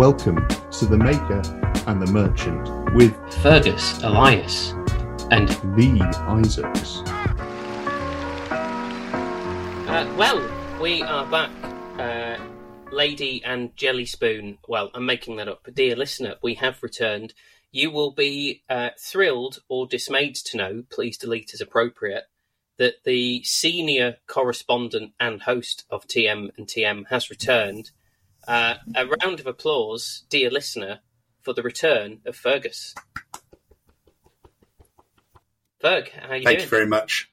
Welcome to The Maker and the Merchant with Fergus, Elias, and Lee Isaacs. uh, well, we are back. Uh, Lady and Jelly Spoon. Well, I'm making that up. But dear listener, we have returned. You will be uh, thrilled or dismayed to know, please delete as appropriate, that the senior correspondent and host of TM and TM has returned. Uh, a round of applause, dear listener, for the return of Fergus. Ferg, how are you Thank doing? you very much.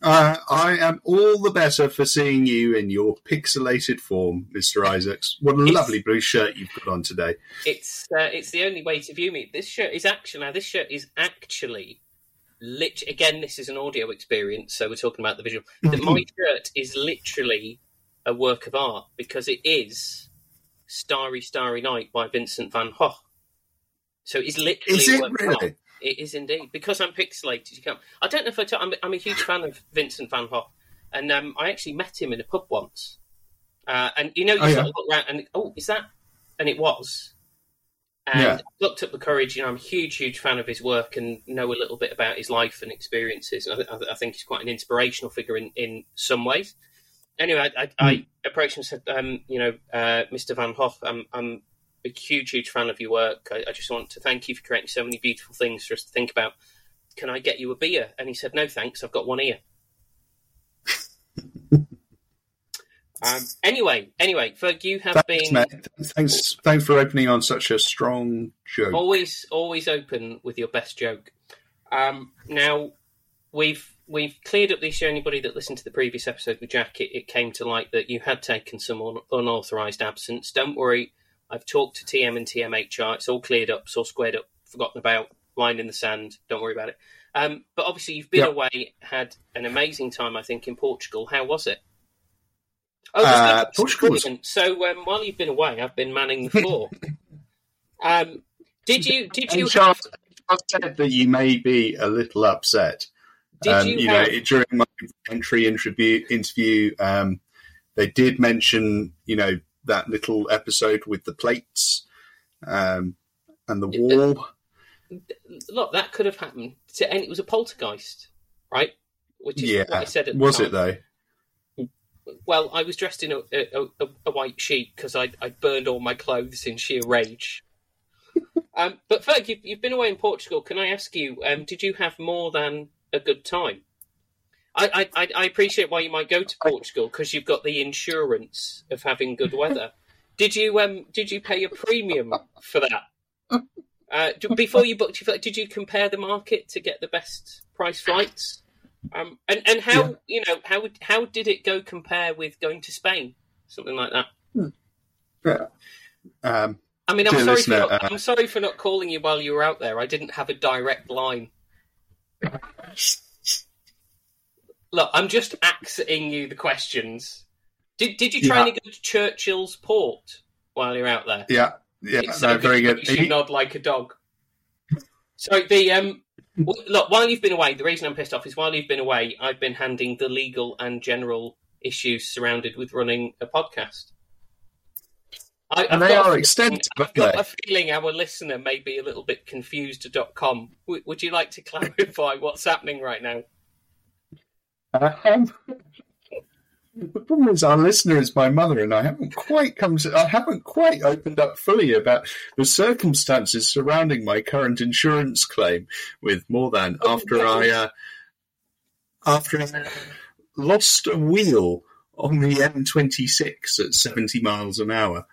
Uh, I am all the better for seeing you in your pixelated form, Mr. Isaacs. What a It's- lovely blue shirt you've got on today. It's uh, it's the only way to view me. This shirt is actually now. This shirt is actually lit. Again, this is an audio experience, so we're talking about the visual. That my shirt is literally a work of art because it is "Starry Starry Night" by Vincent van Gogh. So it's literally Is it really? It is indeed because I'm pixelated. You can't. I don't know if I. T- I'm, I'm a huge fan of Vincent van Gogh, and um, I actually met him in a pub once. Uh, and you know, you Oh, sort yeah. of look around and oh, is that? And it was. And Yeah. I looked up the courage. You know, I'm a huge, huge fan of his work and know a little bit about his life and experiences. And I, th- I think he's quite an inspirational figure in, in some ways. Anyway, I, I, I Hmm. approached him and said, um, you know, uh, Mr. Van Hoff, I'm, I'm a huge, huge fan of your work. I, I just want to thank you for creating so many beautiful things for us to think about. Can I get you a beer? And he said, no, thanks. I've got one ear. um, anyway, anyway, Ferg, you have Thanks, been mate. Thanks, thanks for opening on such a strong joke. always, always open with your best joke. Um, now, we've we've cleared up the issue. Anybody that listened to the previous episode with Jack, it, it came to light that you had taken some un- unauthorized absence. Don't worry, I've talked to TM and TMHR. It's all cleared up, it's all squared up, forgotten about, line in the sand. Don't worry about it. Um, but obviously, you've been Yep. away, had an amazing time, I think, in Portugal. How was it? Oh, Uh. Portugal Brilliant. So um, while you've been away, I've been manning the floor. um, did you? Did you? Charles, Charles said that you may be a little upset. Did um, you you have- know, during my entry interview, interview um, they did mention, you know, that little episode with the plates um, and the wall. look, that could have happened. To, and it was a poltergeist, right? Which is what I said at the was time. it though? Well, I was dressed in a, a, a, a white sheet because I I burned all my clothes in sheer rage. um, but Ferg, you've, you've been away in Portugal. Can I ask you, um, did you have more than a good time? I, I, I- I appreciate why you might go to Portugal because you've got the insurance of having good weather. Did you um did you pay a premium for that? Uh, before you booked your flight, did you compare the market to get the best price flights? Um, and and how Yeah. you know how how did it go compare with going to Spain, something like that? Yeah. Um, I mean, I'm sorry for not, uh, I'm sorry for not calling you while you were out there. I didn't have a direct line. Look, I'm just axing you the questions. Did did you try Yeah. and go to Churchill's Port while you're out there? yeah, yeah, It's no, so very good. You should nod like a dog. So the um, look, while you've been away, the reason I'm pissed off is while you've been away, I've been handling the legal and general issues surrounded with running a podcast. I, And I've they are extensive, I've got they? a feeling our listener may be a little bit confused.com. W- would you like to clarify what's happening right now? Um, the problem is, our listener is my mother, and I haven't quite come to. I haven't quite opened up fully about the circumstances surrounding my current insurance claim. With more than Oh, after I uh, after I lost a wheel on the M26 at 70 miles an hour.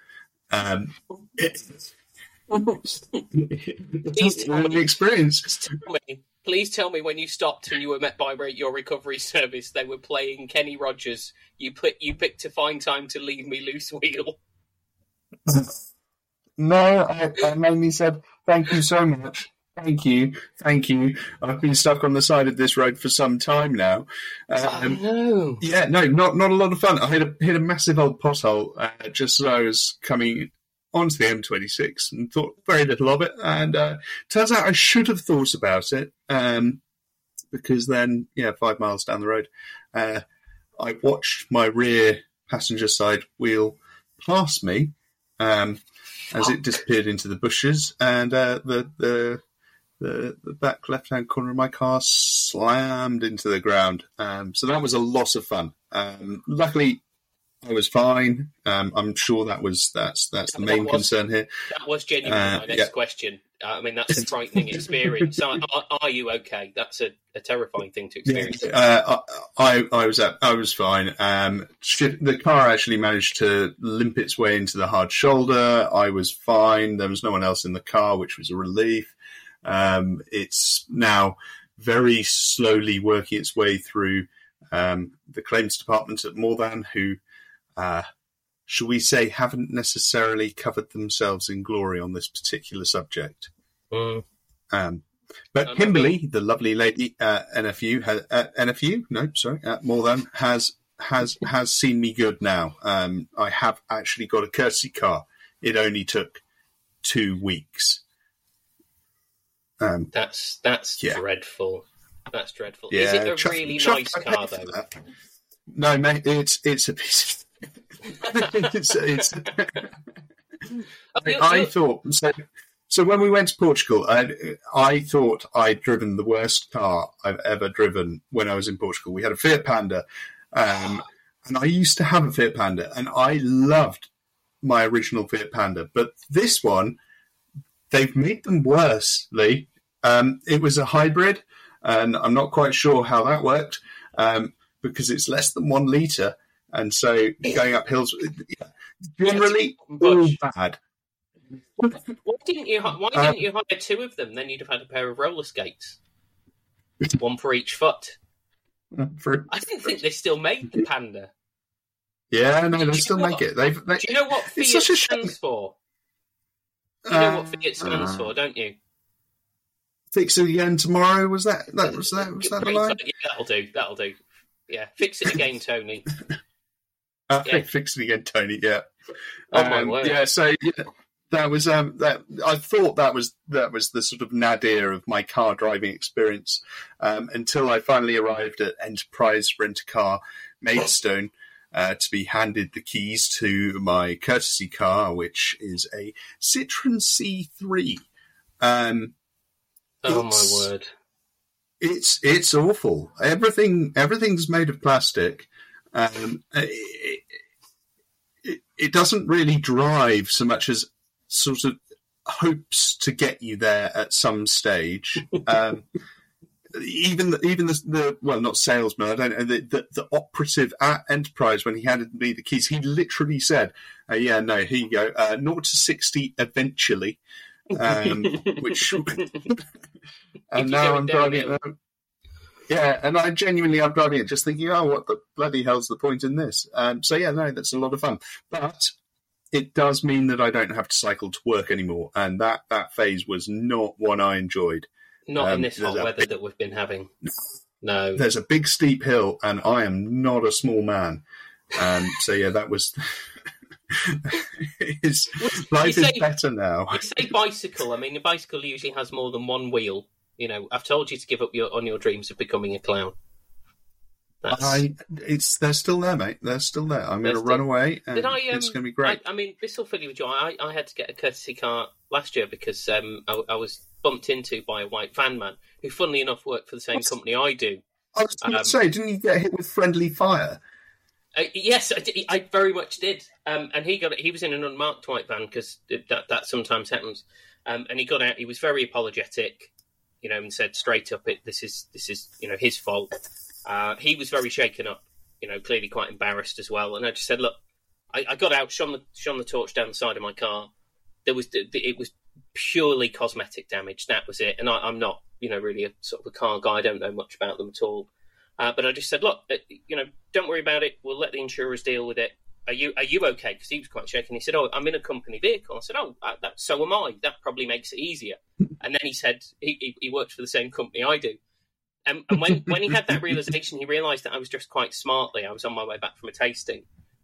Um, it, Please tell me. experience. Tell me- Please tell me when you stopped and you were met by your recovery service, they were playing Kenny Rogers. You put you picked a fine time to leave me loose wheel. No, I, I mainly said thank you so much. Thank you, thank you. I've been stuck on the side of this road for some time now. Um, no. yeah, no, not not a lot of fun. I hit a hit a massive old pothole uh, just as I was coming onto the M26 and thought very little of it. And uh, turns out I should have thought about it um, because then, yeah, five miles down the road, uh, I watched my rear passenger side wheel pass me um, as it disappeared into the bushes, and uh, the the the, the back left hand corner of my car slammed into the ground. Um, so that was a lot of fun. Um, luckily, I was fine. Um, I'm sure that was that's that's the That main was- concern here. That was genuinely Uh, my next yeah. question. Uh, I mean, that's a frightening experience. Are, are, are you okay? That's a, a terrifying thing to experience. Uh, I, I was at, I was fine. Um, the car actually managed to limp its way into the hard shoulder. I was fine. There was no one else in the car, which was a relief. Um, it's now very slowly working its way through um, the claims department at More Than, who, uh, shall we say, haven't necessarily covered themselves in glory on this particular subject. Mm. Um, but Um, Kimberly, the lovely lady at NFU, ha- at NFU, no, sorry, at more than has has has seen me good now. Um, I have actually got a courtesy car. It only took two weeks. Um, That's that's Yeah. dreadful. That's dreadful. yeah, Is it a chuff- really chuff- nice I car though? that. No, mate, it's it's a piece. Of, it's, it's, Oh, I thought so. So when we went to Portugal, I, I thought I'd driven the worst car I've ever driven when I was in Portugal. We had a Fiat Panda, um, and I used to have a Fiat Panda, and I loved my original Fiat Panda. But this one, they've made them worse. Lee, um, it was a hybrid, and I'm not quite sure how that worked um, because it's less than one liter, and so going up hills, generally all Much. bad. Why didn't you? Why Uh, didn't you hire two of them? Then you'd have had a pair of roller skates, one for each foot. For, I didn't think they still made the Panda. yeah, no, they still make what? it. They've, they, Do you know what It's Fiat such a shame. stands for? You know uh, what Fiat stands uh, for, don't you? Fix it again tomorrow. Was that that was that was that the line? Yeah, that'll do. That'll do. Yeah, fix it again, Tony. Uh, Yeah. Fix it again, Tony. Yeah. Oh my Um, word! Yeah. So yeah, that was um that I thought that was that was the sort of nadir of my car driving experience um, until I finally arrived at Enterprise Rent a Car Maidstone. Uh, to be handed the keys to my courtesy car, which is a Citroen C3. Um, oh my word! it's it's awful. Everything everything's made of plastic. Um, it, it, it doesn't really drive so much as sort of hopes to get you there at some stage. Um, even the, even the, the well, not salesman. I don't know the, the, the operative at Enterprise when he handed me the keys. He literally said, uh, "Yeah, no, here you go. Uh, Naught to sixty eventually." Um, which and now I'm driving it. Yeah, and I genuinely I'm driving it, just thinking, oh, what the bloody hell's the point in this? Um, so yeah, no, that's a lot of fun, but it does mean that I don't have to cycle to work anymore, and that that phase was not one I enjoyed. Not in Um, this hot weather that we've been having. No. There's a big steep hill, and I am not a small man. Um, so yeah, that was. it's, life You is better now. You say bicycle. I mean, a bicycle usually has more than one wheel. You know, I've told you to give up your on your dreams of becoming a clown. That's, I, it's they're still there, mate. They're still there. I'm going to run away, and I, um, it's going to be great. I, I mean, this will fill you with joy. I, I had to get a courtesy car last year because um, I, I was bumped into by a white van man who, funnily enough, worked for the same What's- company I do. I was going to um, say, didn't you get hit with friendly fire? Uh, yes, I, did, I very much did. Um, and he got it. He was in an unmarked white van because that that sometimes happens. Um, and he got out. He was very apologetic, you know, and said straight up, "It this is this is you know his fault." Uh, he was very shaken up, you know, clearly quite embarrassed as well. And I just said, "Look, I, I got out, shone the shone the torch down the side of my car. There was it was purely cosmetic damage. That was it. And I, I'm not, you know, really a sort of a car guy. I don't know much about them at all. Uh, but I just said, look, uh, you know, don't worry about it. We'll let the insurers deal with it. Are you are you okay? Because he was quite shaken. He said, oh, I'm in a company vehicle. I said, oh, uh, that, so am I. That probably makes it easier. And then he said he, he, he works for the same company I do. And, and when, when he had that realization, he realised that I was dressed quite smartly. I was on my way back from a tasting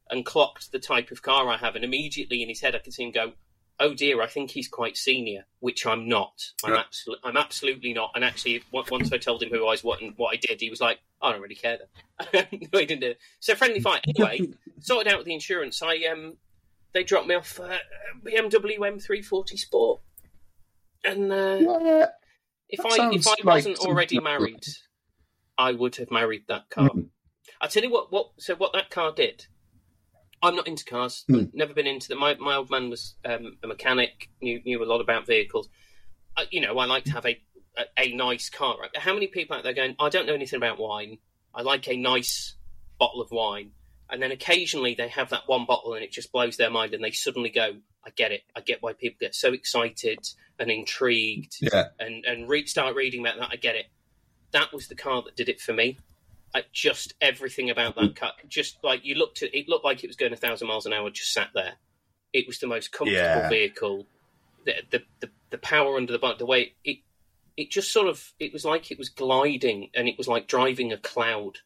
and clocked the type of car I have. And immediately in his head, I could see him go, oh dear, I think he's quite senior, which I'm not. I'm, Yeah. absol- I'm absolutely not. And actually, once I told him who I was, what, and what I did, he was like, I don't really care then. no, he didn't do it. So friendly fight. Anyway, sorted out with the insurance. I um, they dropped me off uh, BMW M340 Sport, and uh, Yeah, if that I if I like wasn't already married, I would have married that car. Mm. I tell you what, what so what that car did. I'm not into cars. Mm. Never been into them. My my old man was um, a mechanic. knew knew a lot about vehicles. Uh, you know, I like to have a, a a nice car. Right? How many people out there going? I don't know anything about wine. I like a nice bottle of wine, and then occasionally they have that one bottle and it just blows their mind, and they suddenly go, "I get it. I get why people get so excited and intrigued." yeah, and and re- start reading about that. I get it. That was the car that did it for me. I, just everything about that car, just like you looked at it, looked like it was going a thousand miles an hour. Just sat there. It was the most comfortable Yeah. vehicle. The, the the the power under the bonnet, the way it it just sort of it was like it was gliding, and it was like driving a cloud.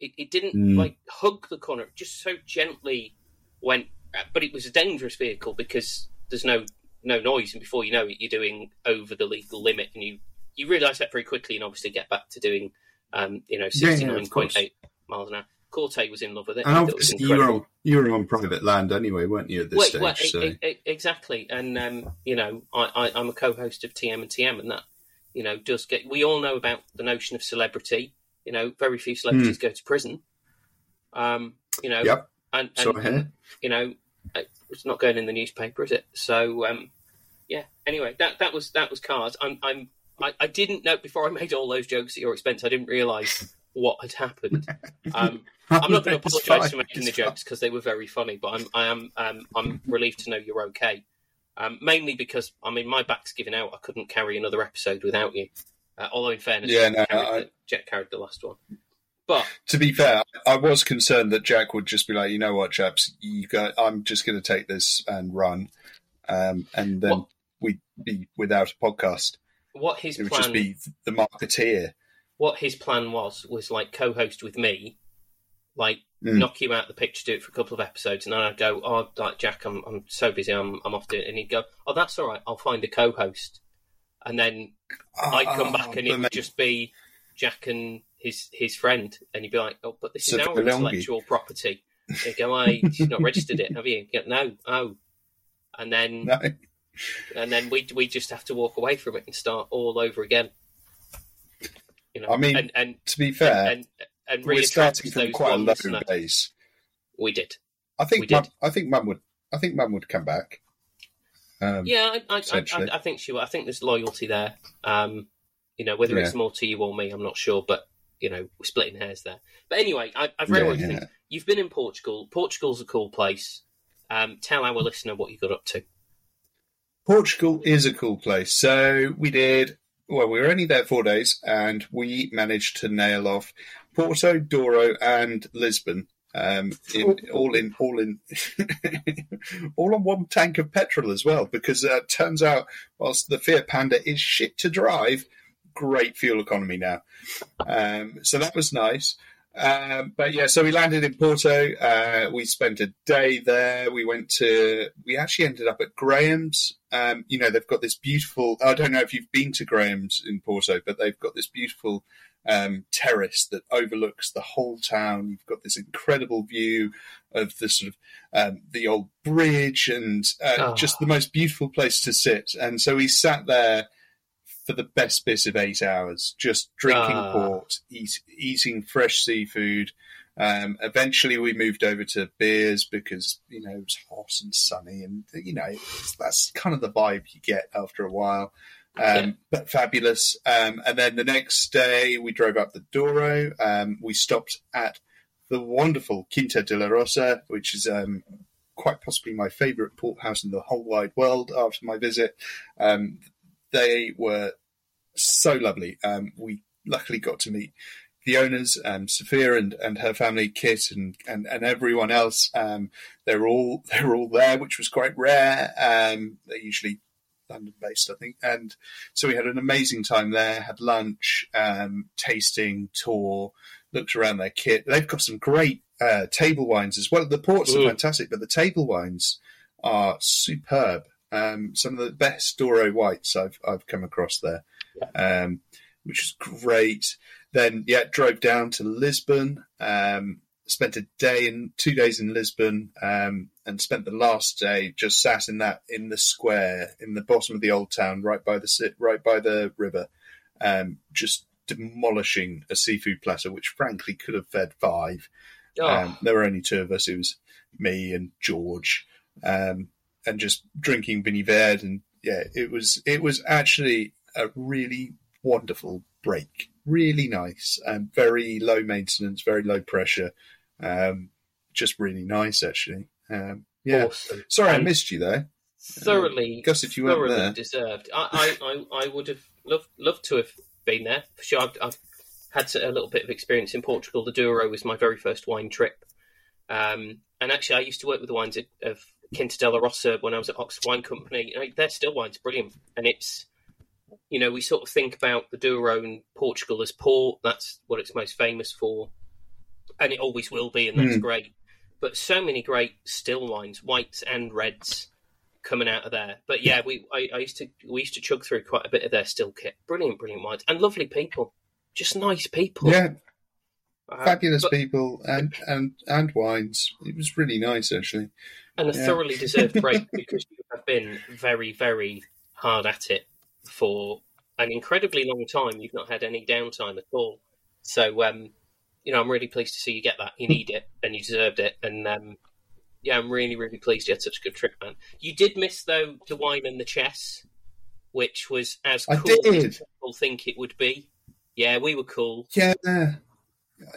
It, it didn't Mm. like hug the corner; it just so gently went. But it was a dangerous vehicle because there's no no noise, and before you know it, you're doing over the legal limit, and you you realise that very quickly, and obviously get back to doing, um, you know, Yeah, yeah, sixty nine point eight miles an hour. Corte was in love with it. and It obviously you were on you were on private land anyway, weren't you at this Wait, stage? well, so e- e- exactly, and um, you know, I, I, I'm a co-host of TM and TM, and that you know does get. We all know about the notion of celebrity. You know, very few celebrities go to prison. Um, you know. Yep. And, and here. you know, it's not going in the newspaper, is it? So, um, yeah. Anyway, that that was that was cars. I'm I'm I, I didn't know before I made all those jokes at your expense. I didn't realise what had happened. Um, I'm not going to apologise for making the jokes because they were very funny, but I'm I am um, I'm relieved to know you're okay. Um, mainly because I mean my back's giving out. I couldn't carry another episode without you. Uh, although in fairness, Yeah, Jet no, carried I- the, Jet carried the last one. But To be fair, I was concerned that Jack would just be like, you know what, chaps, you go. I'm just going to take this and run, um, and then What- we'd be without a podcast. what his It would plan just be the marketeer. what his plan was was like co-host with me, like Mm. knock you out the picture, do it for a couple of episodes, and then I'd go, "Oh, like Jack, I'm I'm so busy, I'm I'm off doing it," and he'd go, "Oh, that's all right, I'll find a co-host," and then I'd come back and it Ah, would just be Jack and his his friend, and you'd be like, "Oh, but this is So our intellectual property." They go, "I, you've not registered it, have you?" you go, no, oh, and then No. and then we we just have to walk away from it and start all over again. You know, I mean, and and To be fair, and and we're starting from quite a low base. We did. I think did. mum, I think mum would. I think mum would come back. Um, Yeah, I, I, I, I, think she will. I think there's loyalty there. Um, you know, whether it's more to you or me, I'm not sure, but you know, we're splitting hairs there. But anyway, I, I very Yeah, yeah. think you've been in Portugal. Portugal's a cool place. Um, tell our listener what you got up to. Portugal is a cool place. So we did. Well, we were only there four days, and we managed to nail off Porto, Douro, and Lisbon. Um, in, all in, all in, all on one tank of petrol as well. Because uh, turns out, whilst the Fiat Panda is shit to drive, great fuel economy now. Um, so that was nice. Um, but yeah, so we landed in Porto. Uh, we spent a day there. We went to, we actually ended up at Graham's. Um, you know, they've got this beautiful, I don't know if you've been to Graham's in Porto, but they've got this beautiful um, terrace that overlooks the whole town. You've got this incredible view of the sort of um, the old bridge and uh, Oh. just the most beautiful place to sit. And so we sat there for the best bit of eight hours, just drinking Ah. port, eat, eating fresh seafood. Um, eventually, we moved over to beers because you know it was hot and sunny, and you know it's, that's kind of the vibe you get after a while. Um, Yeah. But fabulous. Um, and then the next day, we drove up the Douro. Um, we stopped at the wonderful Quinta de la Rosa, which is um, quite possibly my favourite port house in the whole wide world. After my visit, um, they were so lovely. Um, we luckily got to meet the owners, um, Sophia and, and her family, Kit, and, and, and everyone else. Um, they were all they were all there, which was quite rare. Um, they're usually London based, I think. And so we had an amazing time there. Had lunch, um, tasting, tour, looked around their kit. They've got some great uh, table wines as well. The ports are Mm. fantastic, but the table wines are superb. Um, some of the best Douro whites I've I've come across there, um, which is great. Then yeah, drove down to Lisbon, um, spent a day and two days in Lisbon, um, and spent the last day just sat in that in the square in the bottom of the old town, right by the right by the river, um, just demolishing a seafood platter, which frankly could have fed five. Oh, Um, there were only two of us. It was me and George, um, and just drinking Vinho Verde, and yeah, it was it was actually a really wonderful break. Really nice and very low maintenance, very low pressure. Um, just really nice, actually. Um, yeah. awesome. Sorry, I missed you there. thoroughly, Gus, if you weren't thoroughly there. deserved. I, I, I, I would have loved loved to have been there for sure. I've, I've had a little bit of experience in Portugal. The Douro was my very first wine trip, um, and actually, I used to work with the wines of, of Quinta de la Rosa when I was at Oxford Wine Company. Know, their still wine's brilliant, and it's you know we sort of think about the Douro in Portugal as port. That's what it's most famous for, and it always will be, and that's Mm. great. But so many great still wines, whites and reds, coming out of there. But yeah, we I, I used to we used to chug through quite a bit of their still kit. Brilliant, brilliant wines and lovely people, just nice people. Yeah, Uh, fabulous but- people and, and and wines. It was really nice, actually. And a Yeah. thoroughly deserved break because you have been very very hard at it for an incredibly long time. You've not had any downtime at all. So um, you know, I'm really pleased to see you get that. You need it, and you deserved it. And um, yeah, I'm really really pleased you had such a good trip, man. You did miss though the wine and the chess, which was as I cool did. as people think it would be. Yeah, we were cool. Yeah,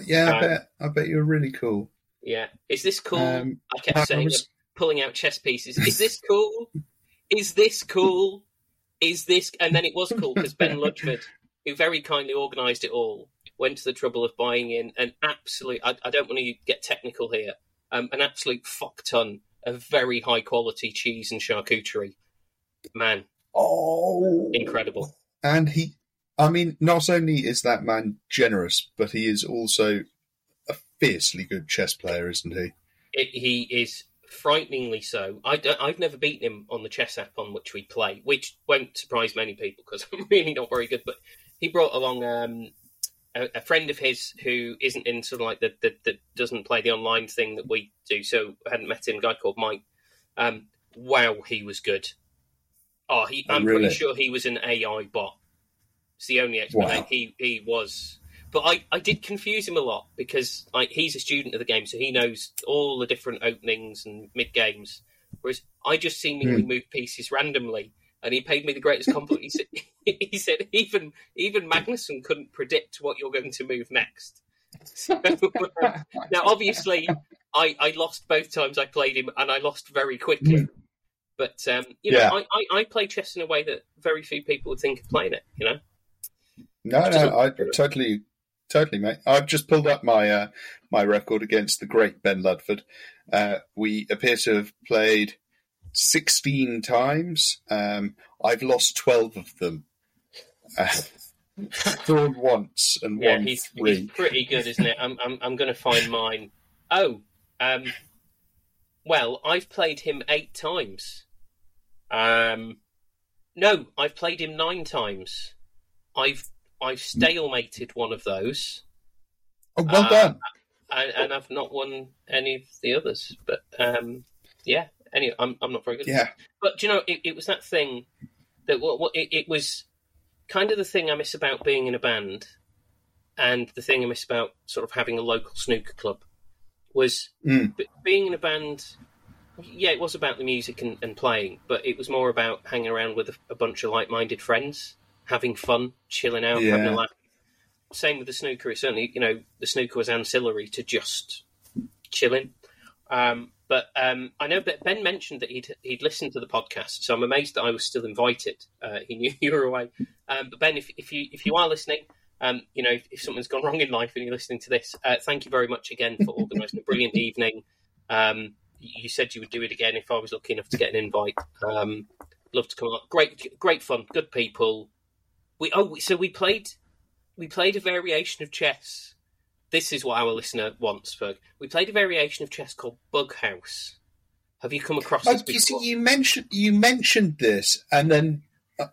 yeah. I Um, bet. I bet you were really cool. Yeah, is this cool? Um, I kept I saying, was- pulling out chess pieces. Is this cool? Is this cool? Is this? And then it was cool because Ben Ludford, who very kindly organised it all, went to the trouble of buying in an absolute. I, I don't want to get technical here. Um, an absolute fuck ton of very high quality cheese and charcuterie. Man, Oh, incredible. And he, I mean, not only is that man generous, but he is also a fiercely good chess player, isn't he? It, he is frighteningly so. I have never beaten him on the chess app on which we play, which won't surprise many people because I'm really not very good. But he brought along um, a, a friend of his who isn't in sort of like the, the, that doesn't play the online thing that we do. So I hadn't met him. A guy called Mike. Um, wow, he was good. Oh, he, Oh, I'm really? pretty sure he was an AI bot. It's the only explanation. Wow. He he was but I, I did confuse him a lot because like he's a student of the game, so he knows all the different openings and mid games. Whereas I just seemingly Hmm. moved pieces randomly, and he paid me the greatest compliment. he said, he said even even Magnuson couldn't predict what you're going to move next. So, now, obviously, I, I lost both times I played him, and I lost very quickly. But um, you know, Yeah. I, I, I play chess in a way that very few people would think of playing it. You know, No, no, I totally, totally, mate. I've just pulled up my uh, my record against the great Ben Ludford. Uh, we appear to have played sixteen times. Um, I've lost twelve of them. Uh, drawn once and yeah, won he's, three. he's pretty good, isn't it? I'm I'm, I'm going to find mine. Oh, um, well, I've played him eight times. Um, no, I've played him nine times. I've I've stalemated one of those, Oh, well uh, done. and, and I've not won any of the others. But um, yeah, anyway, I'm I'm not very good. Yeah, But you know, it, it was that thing that what, what it, it was kind of the thing I miss about being in a band, and the thing I miss about sort of having a local snooker club was Mm. b- being in a band. Yeah, it was about the music and, and playing, but it was more about hanging around with a, a bunch of like-minded friends, having fun, chilling out, having a laugh. Same with the snooker. It certainly, you know, the snooker was ancillary to just chilling. Um, but um, I know that Ben mentioned that he'd he'd listened to the podcast, so I'm amazed that I was still invited. Uh, he knew you were away. Um, but Ben, if, if you if you are listening, um, you know if, if something's gone wrong in life and you're listening to this, uh, thank you very much again for organising a brilliant evening. Um, you said you would do it again if I was lucky enough to get an invite. Um, love to come on. Great, great fun. Good people. We oh, so we played we played a variation of chess. This is what our listener wants, Ferg. We played a variation of chess called Bug House. Have you come across Oh, this you see, you mentioned you mentioned this, and then uh,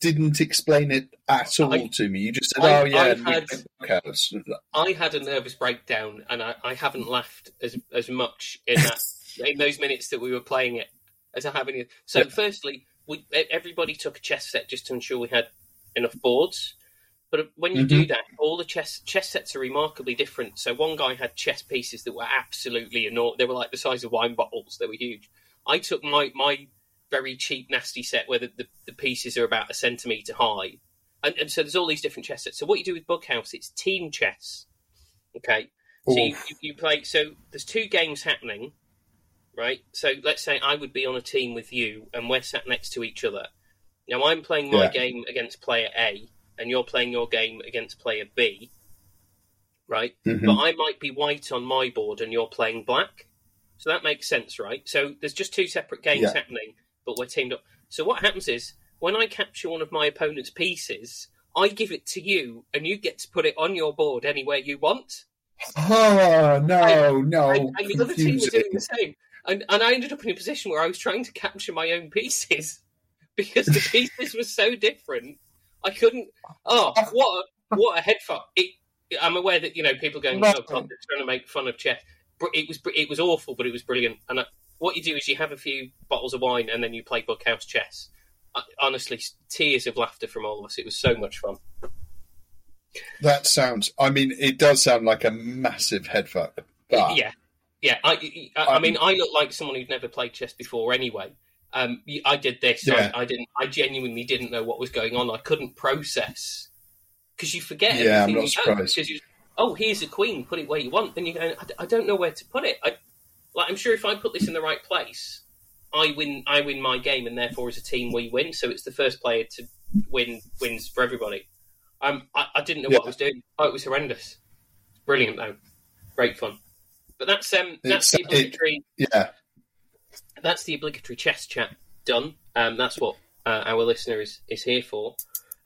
didn't explain it at all I- to me. You just said, I- "Oh yeah, I had- make Bughouse." I had a nervous breakdown, and I, I haven't laughed as as much in that in those minutes that we were playing it as I have in. So, Yeah. firstly, we everybody took a chess set just to ensure we had enough boards. But when you do mm-hmm. that, all the chess chess sets are remarkably different. So one guy had chess pieces that were absolutely enormous. They were like the size of wine bottles. They were huge. I took my my very cheap, nasty set where the, the, the pieces are about a centimetre high. And, and so there's all these different chess sets. So what you do with Bughouse, it's team chess. Okay. So you, you, you play. So there's two games happening, right? So let's say I would be on a team with you, and we're sat next to each other. Now I'm playing my Yeah. game against player A, and you're playing your game against player B, right? Mhm. But I might be white on my board, and you're playing black. So that makes sense, right? So there's just two separate games Yeah. happening, but we're teamed up. So what happens is when I capture one of my opponent's pieces, I give it to you, and you get to put it on your board anywhere you want. Oh no, no! and, and the other team were doing the same. And, and I ended up in a position where I was trying to capture my own pieces because the pieces were so different. I couldn't. Oh, what a, what a head fuck! It, I'm aware that you know people are going, "Oh God, they're trying to make fun of chess." It was it was awful, but it was brilliant. And I, what you do is you have a few bottles of wine and then you play Bughouse chess. I, honestly, tears of laughter from all of us. It was so much fun. That sounds. I mean, it does sound like a massive head fuck. But Yeah, yeah. I, I, I mean, I look like someone who'd never played chess before. Anyway, um, I did this. Yeah. I, I didn't. I genuinely didn't know what was going on. I couldn't process because you forget. Yeah, I'm not surprised. Because you, oh, here's a queen. Put it where you want. Then you go. I, I don't know where to put it. I, like, I'm sure if I put this in the right place, I win. I win my game, and therefore, as a team, we win. So it's the first player to win wins for everybody. Um, I, I didn't know Yeah. what I was doing. Oh, it was horrendous. Brilliant though, great fun. But that's um, that's the It's- it- yeah, That's the obligatory chess chat done. Um, that's what uh, our listener is, is here for.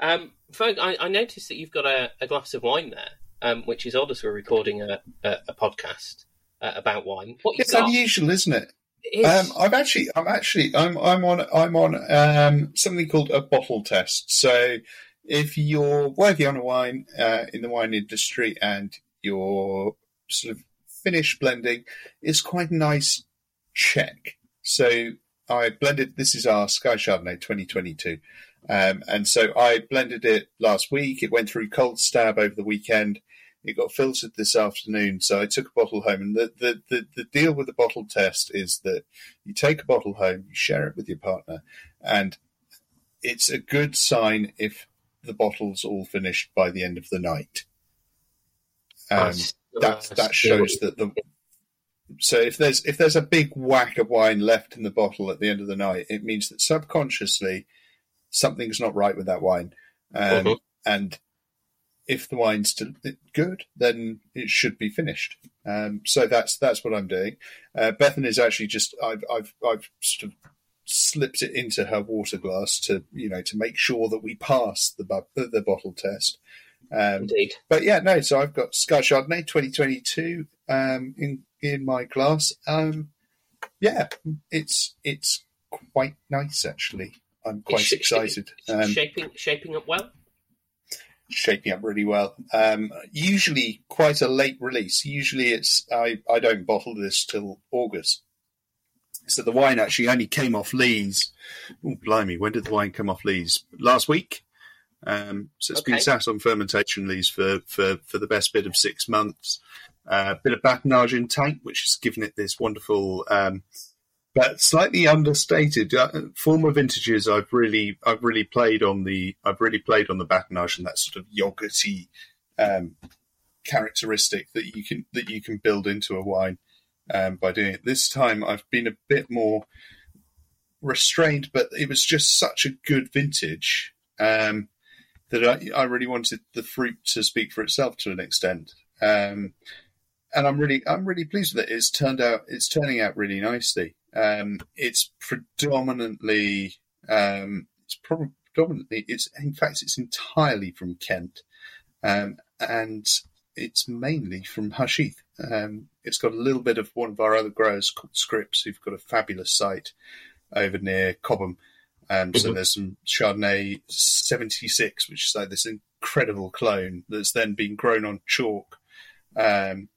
Um, Ferg, I, I noticed that you've got a, a glass of wine there, um, which is odd as we're recording a, a, a podcast uh, about wine. It's got? unusual, isn't it? It is. Um, I'm actually, I'm actually, I'm, I'm on, I'm on um, something called a bottle test. So, if you're working on a wine uh, in the wine industry and you're sort of finished blending, it's quite a nice check. So, I blended. This is our Sky Chardonnay 2022, um, and so I blended it last week. It went through cold stab over the weekend. It got filtered this afternoon, so I took a bottle home. And the, the, the, the deal with the bottle test is that you take a bottle home, you share it with your partner, and it's a good sign if the bottle's all finished by the end of the night. Um, that that shows that the so if there's if there's a big whack of wine left in the bottle at the end of the night, it means that subconsciously something's not right with that wine, um, Mhm. and if the wine's still good, then it should be finished. Um, so that's that's what I'm doing. Uh, Bethan is actually just I've I've I've sort of slipped it into her water glass to you know to make sure that we pass the bu- the, the bottle test. Um, Indeed. but yeah, no. So I've got Sky Chardonnay 2022 um, in in my glass. Um, yeah, it's it's quite nice actually. I'm quite sh- excited. Um, shaping shaping up well. shaping up really well. Um, usually quite a late release. Usually it's I, I don't bottle this till August. So the wine actually only came off Lees. Oh, blimey, when did the wine come off Lees? Last week. Um, so it's been sat on fermentation lees for, for, for the best bit of six months. A uh, bit of batonnage in tank, which has given it this wonderful, um, but slightly understated uh, former vintages. I've really, I've really played on the, I've really played on the batonnage and that sort of yogurty um, characteristic that you can that you can build into a wine um, by doing it. This time, I've been a bit more restrained, but it was just such a good vintage um, that I, I really wanted the fruit to speak for itself to an extent. Um, and I'm really, I'm really pleased with it. It's turned out, it's turning out really nicely. Um, it's predominantly, um, it's probably predominantly, it's in fact, it's entirely from Kent, um, and it's mainly from Hush Heath. Um, it's got a little bit of one of our other growers called Scripps, who've got a fabulous site over near Cobham. Um, So Mhm. there's some Chardonnay 76, which is like this incredible clone that's then been grown on chalk. Um,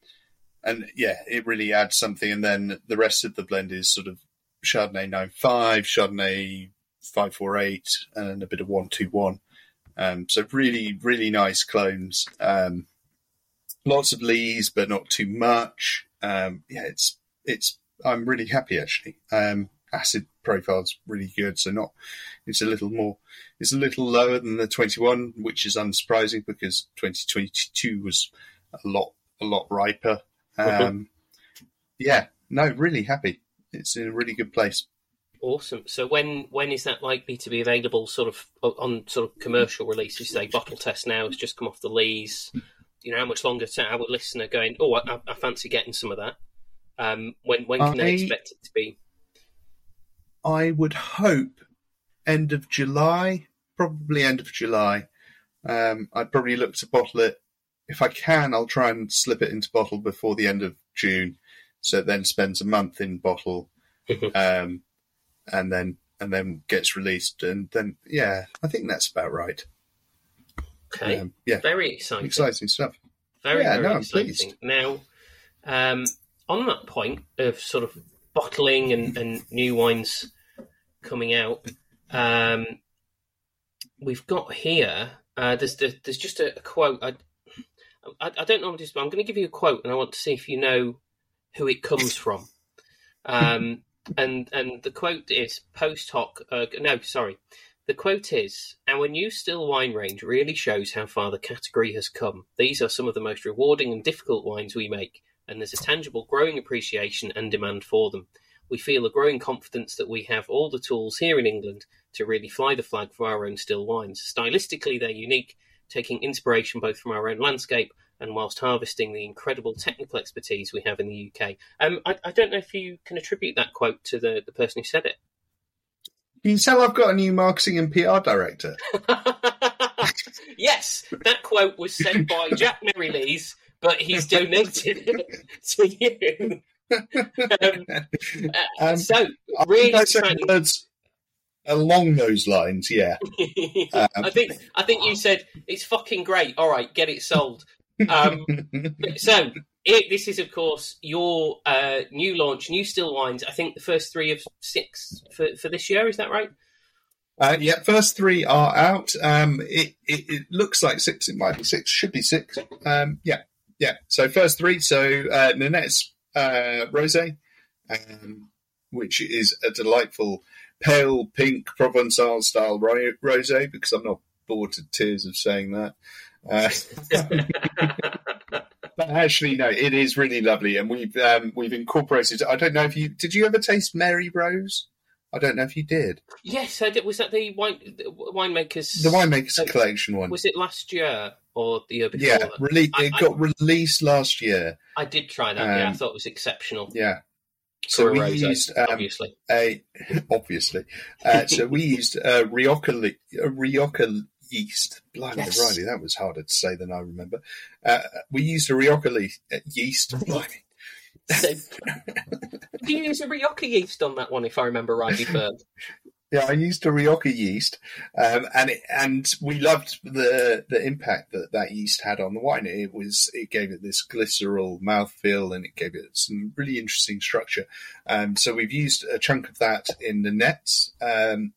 and yeah, it really adds something. And then the rest of the blend is sort of Chardonnay 95, Chardonnay 548, and a bit of 121. Um, so really, really nice clones. Um, lots of lees, but not too much. Um, yeah, it's it's. I'm really happy actually. Um, acid profile's really good, so not. It's a little more. It's a little lower than the 21, which is unsurprising because 2022 was a lot a lot riper. Um, yeah, no, really happy. It's in a really good place. Awesome. So when when is that likely to be available? Sort of on sort of commercial release. You Say bottle test now has just come off the lees. You know how much longer to our listener going? Oh, I, I fancy getting some of that. Um, when when can they I- expect it to be? I would hope end of July, probably end of July. Um, I'd probably look to bottle it. If I can, I'll try and slip it into bottle before the end of June, so it then spends a month in bottle, um, and then and then gets released. And then, yeah, I think that's about right. Okay, Um, yeah, very exciting. exciting stuff. Very, Yeah, very no, I'm exciting. pleased. Now, um, on that point of sort of bottling and, and new wines coming out, um, we've got here. Uh, there's there's there's just a, a quote. I, I I don't know what but I'm going to give you a quote, and I want to see if you know who it comes from. Um, and and the quote is post hoc. Uh, no, sorry. The quote is, Our new still wine range really shows how far the category has come. These are some of the most rewarding and difficult wines we make, and there's a tangible growing appreciation and demand for them. We feel a growing confidence that we have all the tools here in England to really fly the flag for our own still wines. Stylistically, they're unique, taking inspiration both from our own landscape and whilst harvesting the incredible technical expertise we have in the UK. Um, I, I don't know if you can attribute that quote to the, the person who said it. Can you tell I've got a new marketing and PR director? yes, that quote was said by Jack Merrilees, but he's donated it to you. Um, uh, Um, so, I really I said words along those lines. Yeah. Um, I think I think you said it's fucking great. All right, get it sold. Um, so it, this is, of course, your uh, new launch, new still wines. I think the first three of six for, for this year. Is that right? Uh, yeah, first three are out. Um, it, it, it looks like six. It might be six. Should be six. Um, yeah, yeah. So first three. So uh, Nannette's uh, rosé, um, which is a delightful pale pink Provençal style rosé. Because I'm not bored to tears of saying that. Uh, but actually, no, it is really lovely, and we've um, we've incorporated. I don't know if you did. You ever taste Mary Rose? I don't know if you did. yes, I did. Was that the wine the winemakers? The winemakers Uh, collection one. Was it last year or the year before? Yeah, rele- I- it I- got released last year. I did try that. yeah, I Um, thought it was exceptional. Yeah. For So a we rosé, used um, obviously. a obviously. Uh, so we used uh, Rioja, li- uh, Rioja yeast. Blimey, Yes. Riley, that was harder to say than I remember. Uh, we used a Rioja le- uh, yeast. Blimey. So, did you use a Rioja yeast on that one, if I remember rightly, Bernd? Yeah, I used a Rioja yeast, um, and it, and we loved the the impact that that yeast had on the wine. It was it gave it this glycerol mouthfeel, and it gave it some really interesting structure. Um, so we've used a chunk of that in the nets, um,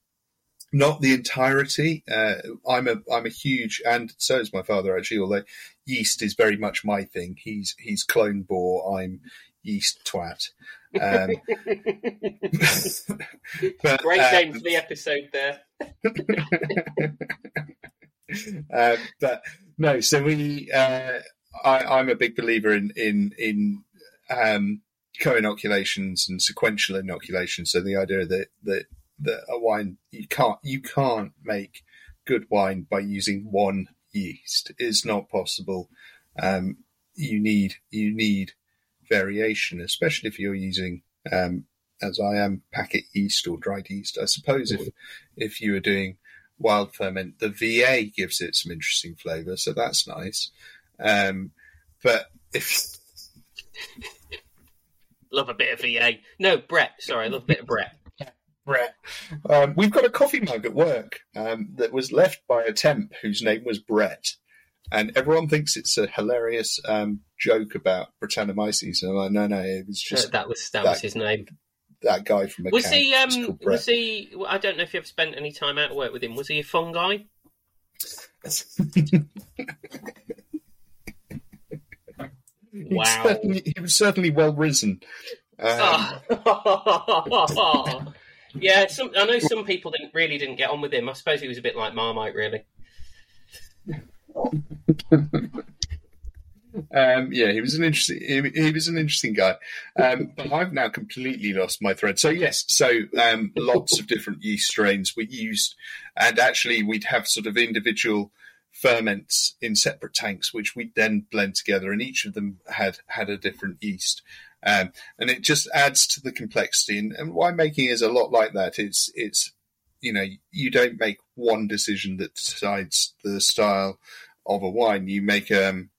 not the entirety. Uh, I'm a I'm a huge, and so is my father actually. Although yeast is very much my thing. He's he's clone boar. I'm yeast twat. Um, but, Great um, name for the episode there. um, but no, so we, uh, I, I'm a big believer in in in um, co-inoculations and sequential inoculations. So the idea that that that a wine you can't you can't make good wine by using one yeast is not possible. Um, you need you need variation, especially if you're using um, as I am packet yeast or dried yeast. I suppose if if you were doing wild ferment, the VA gives it some interesting flavour, so that's nice. Um, but if Love a bit of VA. No, Brett. Sorry, I love a bit of Brett. Brett, Um, we've got a coffee mug at work um, that was left by a temp whose name was Brett. And everyone thinks it's a hilarious um, joke about Brettanomyces. And I'm like, no, no, it was just that was that, that- was his name. that guy from Was he? Um, was he? I don't know if you ever spent any time out of work with him. Was he a fun guy? He Wow. certainly- he was certainly well risen. Um, Oh. yeah, some, I know some people didn't really didn't get on with him. I suppose he was a bit like Marmite, really. Um, yeah, he was an interesting. He, he was an interesting guy, um, but I've now completely lost my thread. So yes, so um, lots of different yeast strains were used, and actually we'd have sort of individual ferments in separate tanks, which we'd then blend together, and each of them had had a different yeast. Um, and it just adds to the complexity. And, and winemaking is a lot like that. It's it's you know you don't make one decision that decides the style of a wine. You make um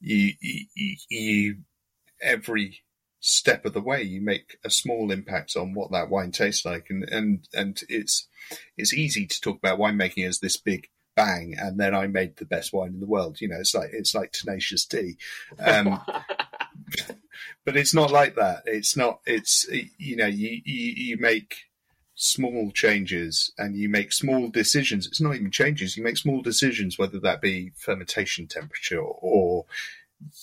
you, you, you every step of the way you make a small impact on what that wine tastes like. And and and it's it's easy to talk about winemaking as this big bang and then i made the best wine in the world. You know it's like it's like Tenacious D um but it's not like that. It's not it's you know you you, you make small changes and you make small decisions. It's not even changes. You make small decisions, whether that be fermentation temperature or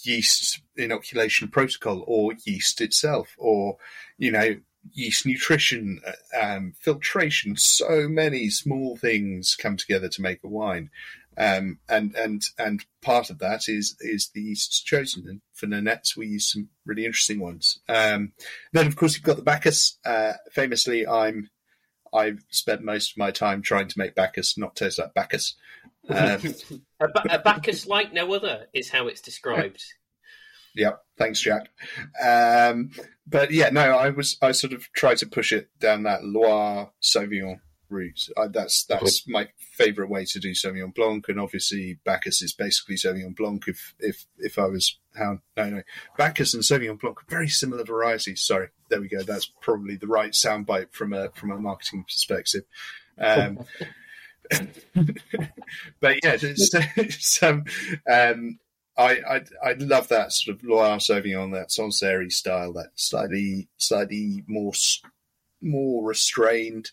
yeast inoculation protocol or yeast itself or, you know, yeast nutrition, um, filtration. So many small things come together to make a wine. Um, and, and, and part of that is, is the yeasts chosen. And for Nannette's, we use some really interesting ones. Um, then of course you've got the Bacchus. Uh, famously, I'm, I've spent most of my time trying to make Bacchus not taste like Bacchus. Um, a, ba- a Bacchus like no other is how it's described. Yep. Thanks, Jack. Um, but yeah, no, I was I sort of tried to push it down that Loire Sauvignon route. I, that's that's my favourite way to do Sauvignon Blanc, and obviously Bacchus is basically Sauvignon Blanc. If if if I was how no no Bacchus and Sauvignon Blanc are very similar varieties. Sorry, there we go. That's probably the right soundbite from a from a marketing perspective. Um, but yeah, it's, it's, um, um, I, I I love that sort of Loire Sauvignon, that Sancerre style, that slightly slightly more more restrained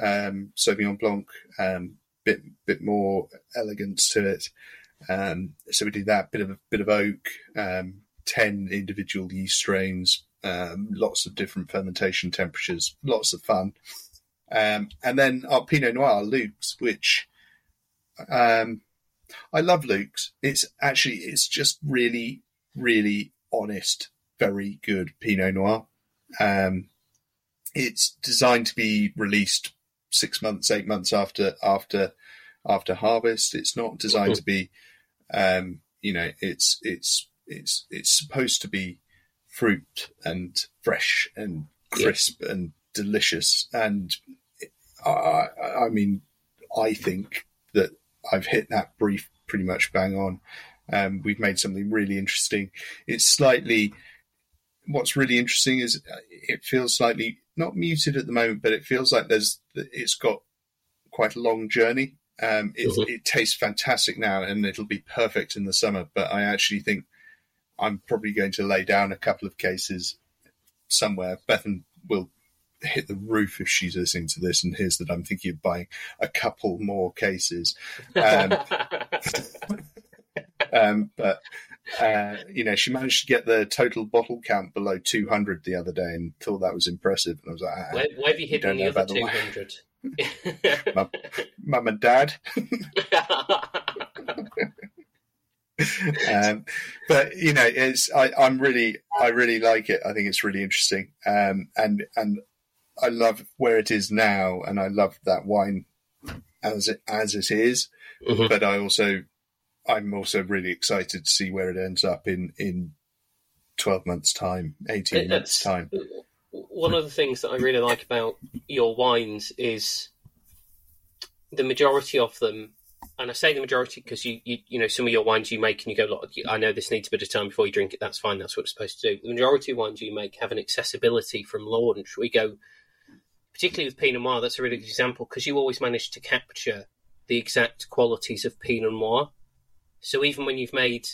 um, Sauvignon Blanc, um, bit bit more elegance to it. Um, so we did that bit of a bit of oak, um, ten individual yeast strains, um, lots of different fermentation temperatures, lots of fun. Um, and then our Pinot Noir, Luke's, which um, I love Luke's. It's actually it's just really, really honest, very good Pinot Noir. Um, it's designed to be released six months, eight months after after after harvest. It's not designed to be, um, you know, it's it's it's it's supposed to be fruit and fresh and crisp and delicious. And I, I mean, I think that I've hit that brief pretty much bang on. Um, we've made something really interesting. It's slightly. What's really interesting is it feels slightly not muted at the moment, but it feels like there's it's got quite a long journey. Um, it, Mhm. it tastes fantastic now, and it'll be perfect in the summer. But I actually think I'm probably going to lay down a couple of cases somewhere. Bethan will hit the roof if she's listening to this and hears that I'm thinking of buying a couple more cases. Um, um, but uh, you know, she managed to get the total bottle count below 200 the other day, and thought that was impressive. And I was like, ah, where, where have you hidden don't the other about the two wine. "Mum and Dad." um, but you know, it's I, I'm really, I really like it. I think it's really interesting, um, and and I love where it is now, and I love that wine as it as it is. Mhm. But I also, I'm also really excited to see where it ends up in in twelve months' time, eighteen months' time. One of the things that I really like about your wines is the majority of them, and I say the majority because you, you you know some of your wines you make and you go, look, I know this needs a bit of time before you drink it. That's fine. That's what it's supposed to do. The majority of wines you make have an accessibility from launch. We go, particularly with Pinot Noir, that's a really good example because you always manage to capture the exact qualities of Pinot Noir. So even when you've made,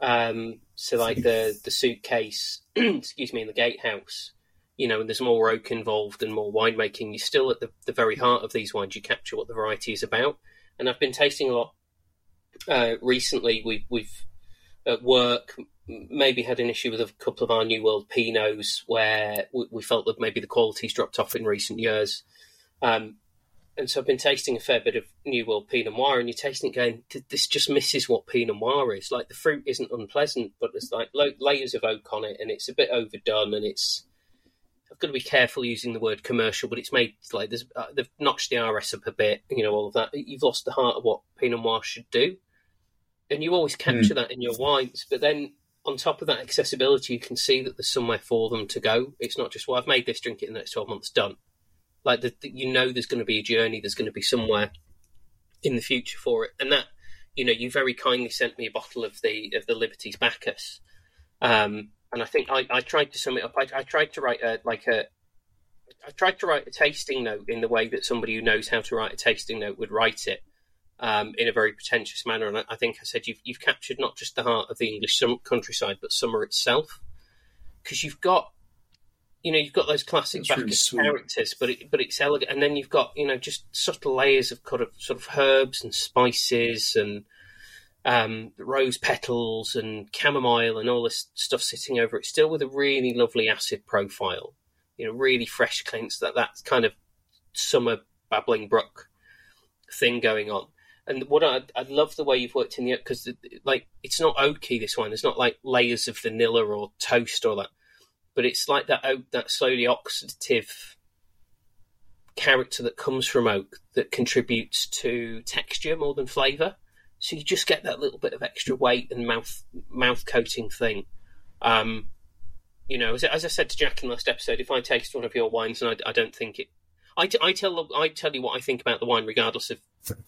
um, so like the the suitcase, excuse me, in the gatehouse, you know, and there's more oak involved and more winemaking, you're still at the, the very heart of these wines. You capture what the variety is about. And I've been tasting a lot uh, recently. We've, we've at work maybe had an issue with a couple of our New World Pinots where we, we felt that maybe the quality's dropped off in recent years. Um, and so I've been tasting a fair bit of New World Pinot Noir, and you're tasting it going, this just misses what Pinot Noir is. Like the fruit isn't unpleasant, but there's like layers of oak on it, and it's a bit overdone, and it's. I've got to be careful using the word commercial, but it's made like there's uh, they've notched the RS up a bit, you know, all of that. You've lost the heart of what Pinot Noir should do, and you always capture mm. that in your wines. But then on top of that accessibility, you can see that there's somewhere for them to go. It's not just well, I've made this, drink it in the next twelve months, done like the, the, you know, there's going to be a journey. There's going to be somewhere in the future for it, and that you know, you very kindly sent me a bottle of the of the Liberties Bacchus, um, and I think I, I tried to sum it up. I, I tried to write a like a I tried to write a tasting note in the way that somebody who knows how to write a tasting note would write it, um, in a very pretentious manner. And I, I, think I said you've you've captured not just the heart of the English countryside, but summer itself, because you've got you know you've got those classic really characters, but it, but it's elegant, and then you've got you know just subtle layers of kind of sort of herbs and spices and um, rose petals and chamomile and all this stuff sitting over it, still with a really lovely acid profile. You know, really fresh cleanse that that kind of summer babbling brook thing going on. And what I I love the way you've worked in the because like it's not oaky this one. There's not like layers of vanilla or toast or that but it's like that oak, that slowly oxidative character that comes from oak that contributes to texture more than flavour. So you just get that little bit of extra weight and mouth mouth coating thing. Um, you know, as, as, I said to Jack in the last episode, if I taste one of your wines and I, I don't think it, I, I tell I tell you what I think about the wine regardless of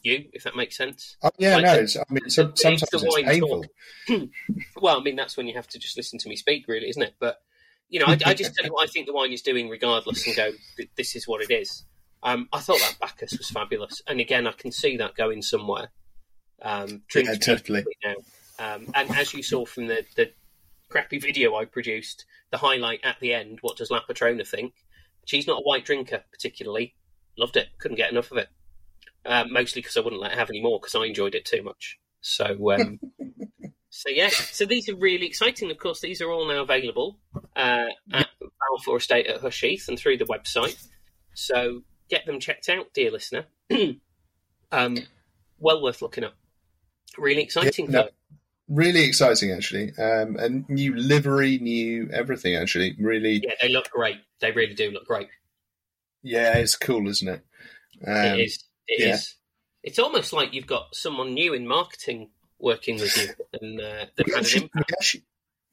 you, if that makes sense. Oh, yeah, no, it's, I mean, some, sometimes it's, it's painful. well, I mean, that's when you have to just listen to me speak, really, isn't it? But you know, I, I, just tell you what I think the wine is doing, regardless, and go, this is what it is. Um, I thought that Bacchus was fabulous, and again, I can see that going somewhere. Um, yeah, totally. Now. Um, and as you saw from the, the crappy video I produced, the highlight at the end, what does La Patrona think? She's not a white drinker, particularly. Loved it. Couldn't get enough of it. Uh, mostly because I wouldn't let her have any more because I enjoyed it too much. So um, So yeah, so these are really exciting. Of course, these are all now available uh, at Balfour Estate at Hush Heath and through the website. So get them checked out, dear listener. um, well worth looking up. Really exciting. Yeah, no, really exciting, actually. Um, and new livery, new everything. Actually, really. Yeah, they look great. They really do look great. Yeah, it's cool, isn't it? Um, it is. It yeah. is. It's almost like you've got someone new in marketing working with you, and uh, had an impact. We actually,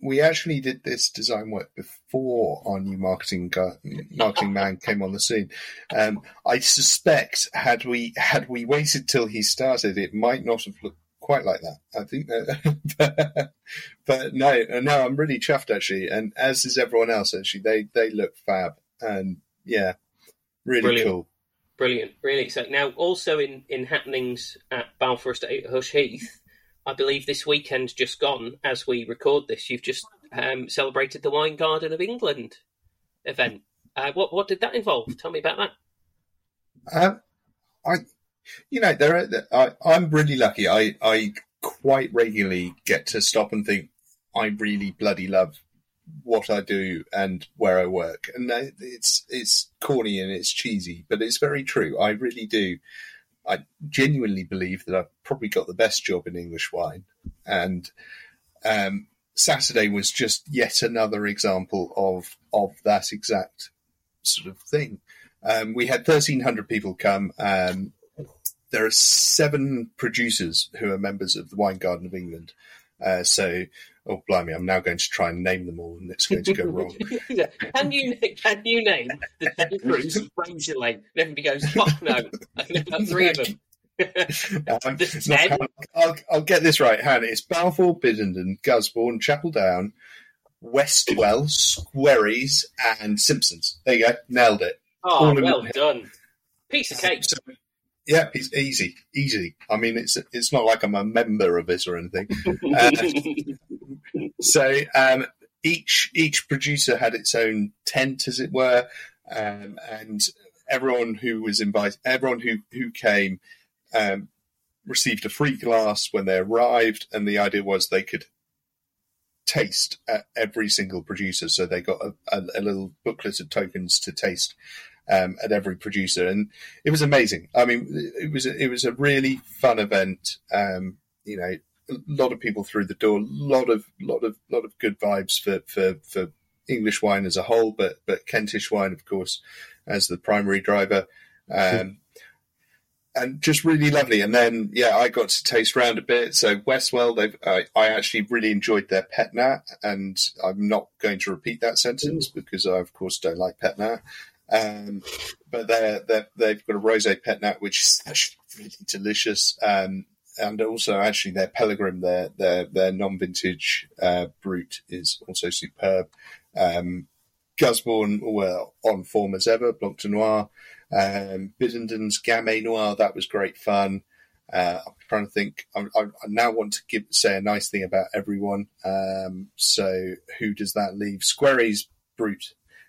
we actually did this design work before our new marketing guy, marketing man came on the scene. Um, I suspect had we had we waited till he started, it might not have looked quite like that. I think that, but, but no, no, I'm really chuffed actually, and as is everyone else actually. They they look fab, and yeah, really Brilliant. cool. Brilliant, really exciting. Now, also in, in happenings at Balfour Estate Hush Heath, I believe this weekend just gone, as we record this, you've just um, celebrated the Wine Garden of England event. Uh, what what did that involve? Tell me about that. Um, I, you know, there. Are, I, I'm really lucky. I I quite regularly get to stop and think. I really bloody love what I do and where I work, and it's it's corny and it's cheesy, but it's very true. I really do I genuinely believe that I've probably got the best job in English wine. And um, Saturday was just yet another example of of that exact sort of thing. Um, we had 1,300 people come. Um, there are seven producers who are members of the Wine Garden of England. Uh, so Oh blimey! I'm now going to try and name them all, and it's going to go wrong. can you can you name the ten crews of And everybody goes, "Fuck no!" I can name three of them. um, no, I'll, I'll, get this right, Han. It's Balfour, Biddenden, Gusbourne, Chapel Down, Westwell, Squerryes, and Simpsons. There you go, nailed it. Oh, All well done. Piece of cake. So, yeah, it's easy, easy. I mean, it's it's not like I'm a member of this or anything. Uh, so um, each each producer had its own tent, as it were, um, and everyone who was invited, everyone who who came, um, received a free glass when they arrived, and the idea was they could taste at every single producer. So they got a, a, a little booklet of tokens to taste um, at every producer, and it was amazing. I mean, it was it was a really fun event. Um, you know, a lot of people through the door, a lot of lot of lot of good vibes for for for English wine as a whole, but but Kentish wine, of course, as the primary driver. Um, and just really lovely. And then, yeah, I got to taste round a bit. So Westwell, they've, I I actually really enjoyed their pet nat, and I'm not going to repeat that sentence because I, of course, don't like pet nat. Um, but they're, they're, they've got a rosé pet nat, which is actually really delicious. Um, and also, actually, their Pelegrim, their their their non-vintage uh, brut, is also superb. Um, Gusbourne were on form as ever, Blanc de Noir. Um, Biddenden's Gamay Noir, that was great fun. Uh, I'm trying to think. I, I, I now want to give say a nice thing about everyone. Um, so who does that leave? Squerryes Brut,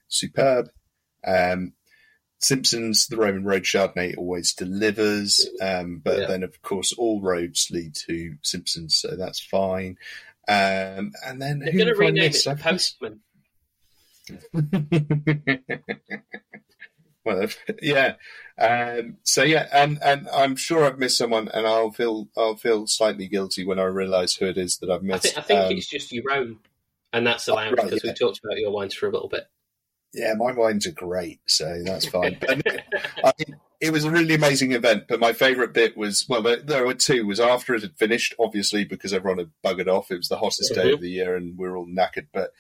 superb. Um, Simpsons, the Roman Road Chardonnay always delivers, um, but Yeah. then of course all roads lead to Simpsons, so that's fine. Um, and then They're going to rename it missed? the I've missed- Postman. well, yeah. Um, so yeah, and and I'm sure I've missed someone, and I'll feel I'll feel slightly guilty when I realise who it is that I've I missed. think, I think Um, it's just your own, and that's allowed right, because yeah. we talked about your wines for a little bit. Yeah, my wines are great, so that's fine. I mean, it was a really amazing event. But my favourite bit was well, there, there were two. Was after it had finished, obviously because everyone had buggered off. It was the hottest day Mhm. of the year, and we are all knackered. But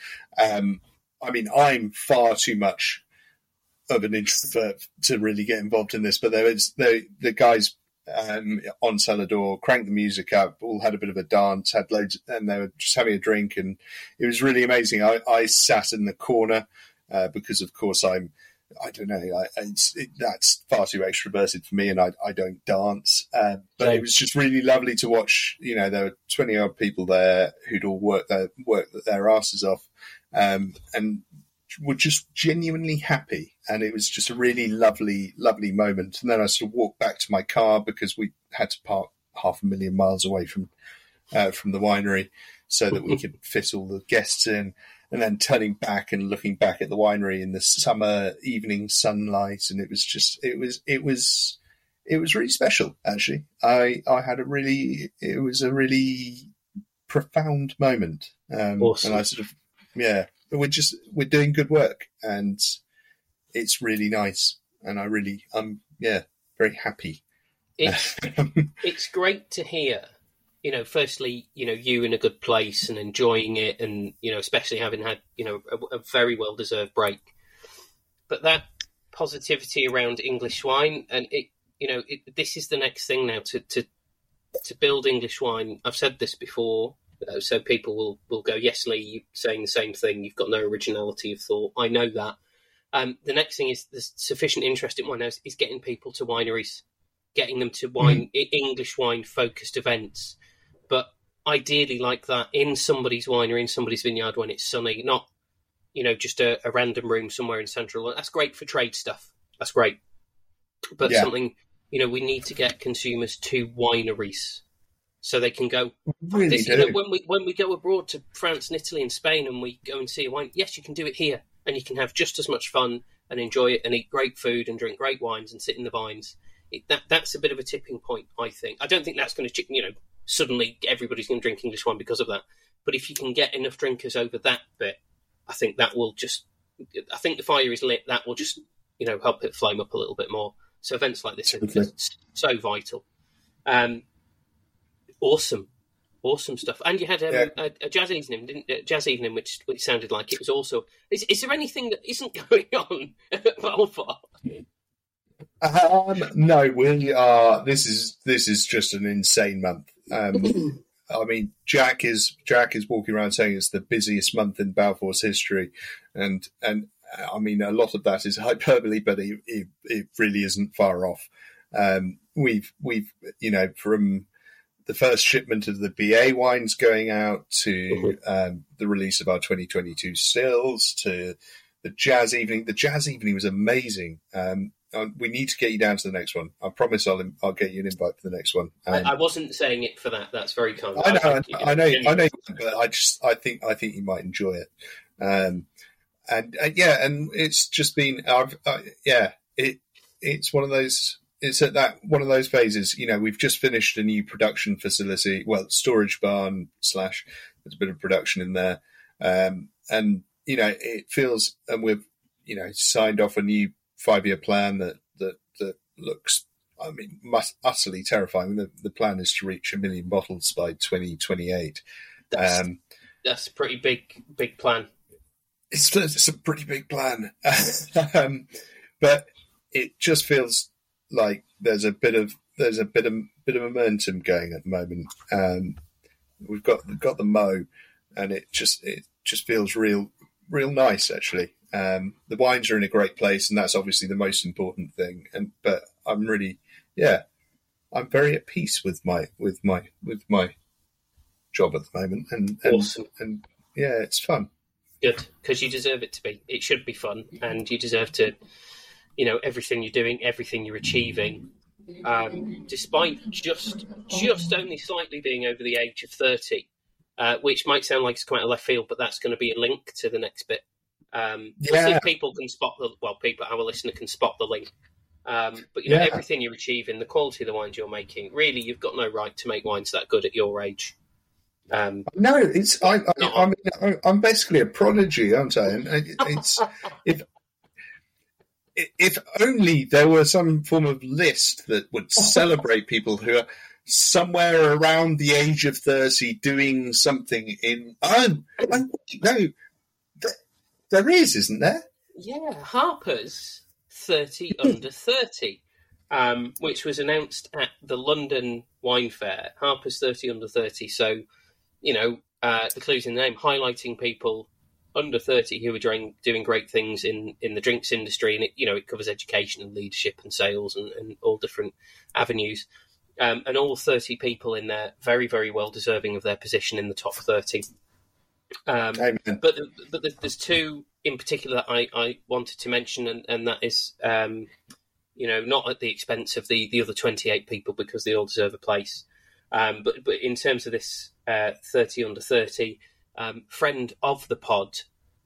um, I mean, I'm far too much of an introvert to really get involved in this. But there was the the guys um, on cellar door cranked the music up, all had a bit of a dance, had loads, and they were just having a drink, and it was really amazing. I, I sat in the corner uh, because, of course, I'm. I don't know. I, it's, it, that's far too extroverted for me, and I, I don't dance. Uh, but it was just really lovely to watch. You know, there were twenty odd people there who'd all worked their worked their asses off, um, and were just genuinely happy. And it was just a really lovely, lovely moment. And then I sort of walked back to my car because we had to park half a million miles away from uh, from the winery so that we could fit all the guests in. And then turning back and looking back at the winery in the summer evening sunlight, and it was just, it was, it was, it was really special. Actually, I I had a really, it was a really profound moment, um, Awesome. and I sort of, yeah, we're just we're doing good work, and it's really nice, and I really, I'm yeah, very happy. It's it's great to hear. You know, firstly, you know, you in a good place and enjoying it, and you know, especially having had you know a, a very well deserved break. But that positivity around English wine, and it, you know, it, this is the next thing now to to to build English wine. I've said this before, so people will will go, "Yes, Lee, you're saying the same thing. You've got no originality of thought." I know that. Um, the next thing is there's sufficient interest in wine is, is getting people to wineries, getting them to wine I English wine focused events, but ideally like that in somebody's winery, in somebody's vineyard when it's sunny, not you know just a, a random room somewhere in central. That's great for trade stuff. That's great, but Yeah. something you know we need to get consumers to wineries so they can go oh, really this, you know, when we when we go abroad to France and Italy and Spain and we go and see a wine, yes, you can do it here, and you can have just as much fun and enjoy it and eat great food and drink great wines and sit in the vines. It, that that's a bit of a tipping point, I think. I don't think that's going to, you know, suddenly everybody's going to drink English wine because of that. But if you can get enough drinkers over that bit, I think that will just. I think the fire is lit. That will just, you know, help it flame up a little bit more. So events like this are Totally. just so vital. Um, awesome, awesome stuff. And you had um, Yeah. a, a jazz evening, didn't a jazz evening, which which sounded like it was also. Is, is there anything that isn't going on at Balfour? Um, no, we are. This is this is just an insane month. Um, I mean, Jack is Jack is walking around saying it's the busiest month in Balfour's history, and and I mean, a lot of that is hyperbole, but it, it, it really isn't far off. Um, we've we've you know from the first shipment of the BA wines going out to um, the release of our 2022 stills to the jazz evening. The jazz evening was amazing. Um, uh, we need to get you down to the next one. I promise I'll I'll get you an invite for the next one. Um, I, I wasn't saying it for that. That's very kind. I know, I, think I know, I know, but I just, I think, I think you might enjoy it. Um, and uh, yeah, and it's just been, I've, uh, yeah, it, it's one of those, it's at that one of those phases. You know, we've just finished a new production facility, well, storage barn slash, there's a bit of production in there, um, and you know, it feels, and we've, you know, signed off a new five year plan that that that looks I mean, must, utterly terrifying. The, the plan is to reach a million bottles by 2028. That's, Um, that's a pretty big big plan. it's, it's a pretty big plan. um, but it just feels like there's a bit of there's a bit of bit of momentum going at the moment. Um, we've got we've got the mo, and it just it just feels real real nice actually. Um, the wines are in a great place, and that's obviously the most important thing. And but I'm really yeah, I'm very at peace with my with my with my job at the moment, and and, Awesome. and yeah, it's fun. Good, because you deserve it to be. It should be fun, and you deserve to, you know, everything you're doing, everything you're achieving, um, despite just just only slightly being over the age of thirty, uh, which might sound like it's quite a left field, but that's going to be a link to the next bit. Um, we'll see if people can spot the well, people, our listener can spot the link. Um, but you know, Yeah. everything you're achieving, the quality of the wines you're making, really, you've got no right to make wines that good at your age. Um, No, it's I. I, No. I mean, I- I'm basically a prodigy, aren't I? And it- it's if if only there were some form of list that would celebrate people who are somewhere around the age of thirty doing something in. I'm, I'm no, there is, isn't there? Yeah, Harper's 30 under 30, um, which was announced at the London Wine Fair. Harper's 30 under 30. So, you know, uh, the clue's in the name, highlighting people under 30 who are doing, doing great things in, in the drinks industry. And, it, you know, it covers education and leadership and sales and, and all different avenues. Um, and all 30 people in there, very, very well deserving of their position in the top 30. Um, but but there's two in particular that I, I wanted to mention, and, and that is, um, you know, not at the expense of the, the other 28 people because they all deserve a place. Um, but but in terms of this uh, 30 under 30, um, friend of the pod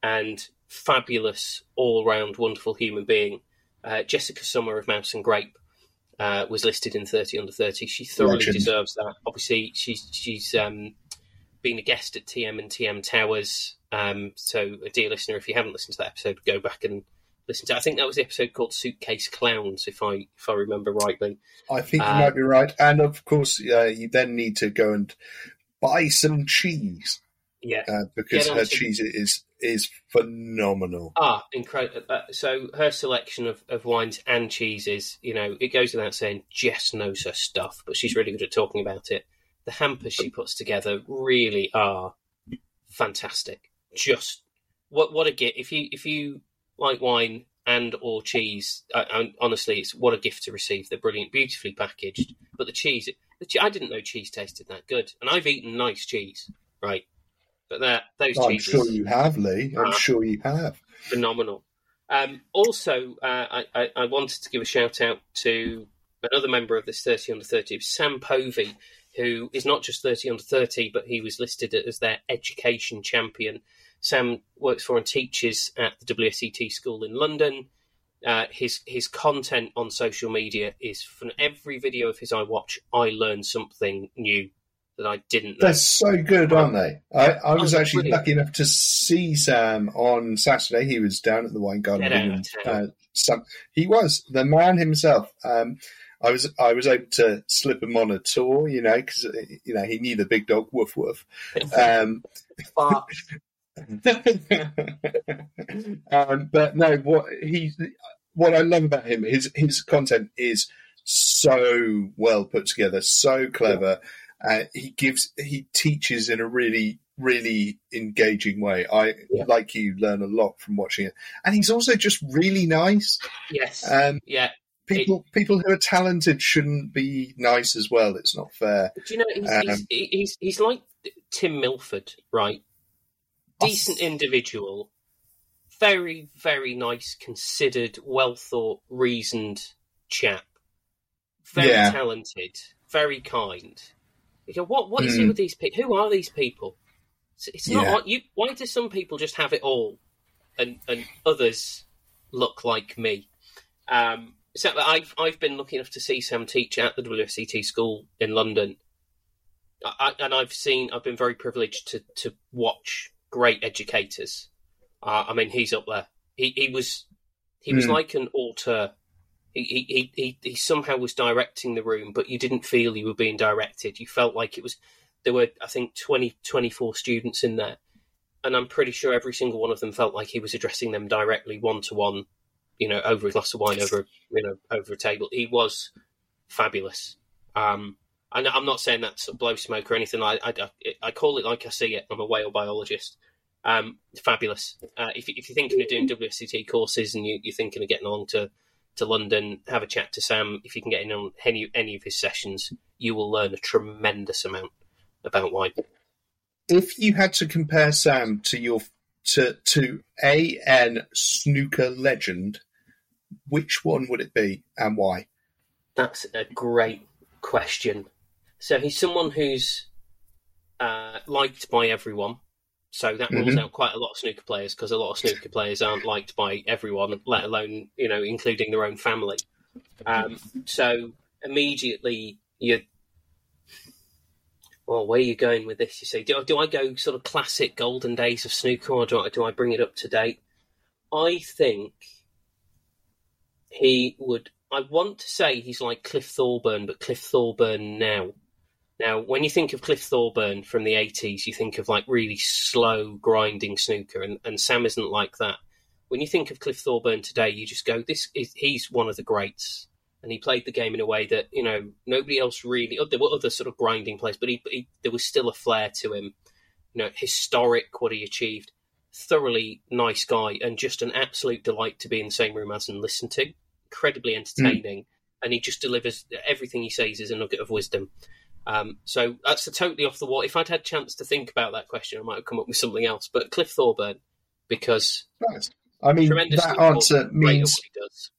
and fabulous all round wonderful human being, uh, Jessica Summer of Mouse and Grape. Uh, was listed in 30 under 30. She thoroughly Legend. deserves that. Obviously, she's she's um, been a guest at TM and TM Towers. Um, so, a dear listener, if you haven't listened to that episode, go back and listen to. it. I think that was the episode called "Suitcase Clowns," if I if I remember rightly. I think you Uh, might be right. And of course, uh, you then need to go and buy some cheese Yeah. uh, because her onto- cheese is is phenomenal. Ah, incredible. Uh, so her selection of, of wines and cheeses, you know, it goes without saying, Jess knows her stuff, but she's really good at talking about it. The hampers she puts together really are fantastic. Just what what a gift! If you if you like wine and or cheese, I, I, honestly, it's what a gift to receive. They're brilliant, beautifully packaged. But the cheese, the che- I didn't know cheese tasted that good, and I've eaten nice cheese, right? But that those I'm cheeses, sure you have, Lee. I'm Uh, sure you have. phenomenal. Um, also, uh, I, I, I wanted to give a shout out to another member of this 30 under 30, Sam Povey, who is not just 30 under 30, but he was listed as their education champion. Sam works for and teaches at the WSET school in London. Uh, his his content on social media is from every video of his I watch, I learn something new that I didn't know. They're so good, aren't they? I, I was Oh, actually brilliant. lucky enough to see Sam on Saturday. He was down at the Wine Garden. Get out of town. uh, some, he was the man himself. Um, I was I was able to slip him on a tour, you know, because you know he knew the big dog woof woof. Um, um, but no, what he, what I love about him, his his content is so well put together, so clever. Uh, he gives, he teaches in a really really engaging way. I Yeah. like you learn a lot from watching it, and he's also just really nice. Yes. Um, yeah. People people who are talented shouldn't be nice as well. It's not fair. Do you know he's Um, he's, he's he's like Tim Milford, right? Decent individual, very very nice, considered, well thought, reasoned chap. Very Yeah. talented, very kind. You go, what what is it Mm. with these people? Who are these people? It's, it's not Yeah. you. Why do some people just have it all, and and others look like me? Um, so I've I've been lucky enough to see Sam teach at the WSET school in London, I, and I've seen I've been very privileged to to watch great educators. Uh, I mean, he's up there. He he was he was Hmm. like an auteur. He, he, he, he, he somehow was directing the room, but you didn't feel you were being directed. You felt like it was. There were, I think, 20, 24 students in there, and I'm pretty sure every single one of them felt like he was addressing them directly, one to one, you know, over a glass of wine, over you know, over a table. He was fabulous. Um, and I'm not saying that's blow smoke or anything. I, I, I call it like I see it. I'm a whale biologist. Um, fabulous. Uh, if, if you're thinking of doing WSET courses and you, you're thinking of getting along to, to London, have a chat to Sam. If you can get in on any, any of his sessions, you will learn a tremendous amount about wine. If you had to compare Sam to your to to a n snooker legend, which one would it be and why? That's a great question. So he's someone who's uh, liked by everyone. So that rules Mhm. out quite a lot of snooker players because a lot of snooker players aren't liked by everyone, let alone you know, including their own family. Um, so immediately you. Well, where are you going with this? You see, do, do I go sort of classic golden days of snooker, or do I, do I bring it up to date? I think he would. I want to say he's like Cliff Thorburn, but Cliff Thorburn now. Now, when you think of Cliff Thorburn from the 80s, you think of like really slow, grinding snooker, and, and Sam isn't like that. When you think of Cliff Thorburn today, you just go, "This is he's one of the greats," and he played the game in a way that you know nobody else really. oh, There were other sort of grinding players, but he, he there was still a flair to him. You know, historic what he achieved. Thoroughly nice guy, and just an absolute delight to be in the same room as and listen to. Incredibly entertaining, and he just delivers everything he says is a nugget of wisdom. Um, so that's a totally off the wall. If I'd had a chance to think about that question, I might have come up with something else. But Cliff Thorburn, because Nice. I mean, that answer important, great at means.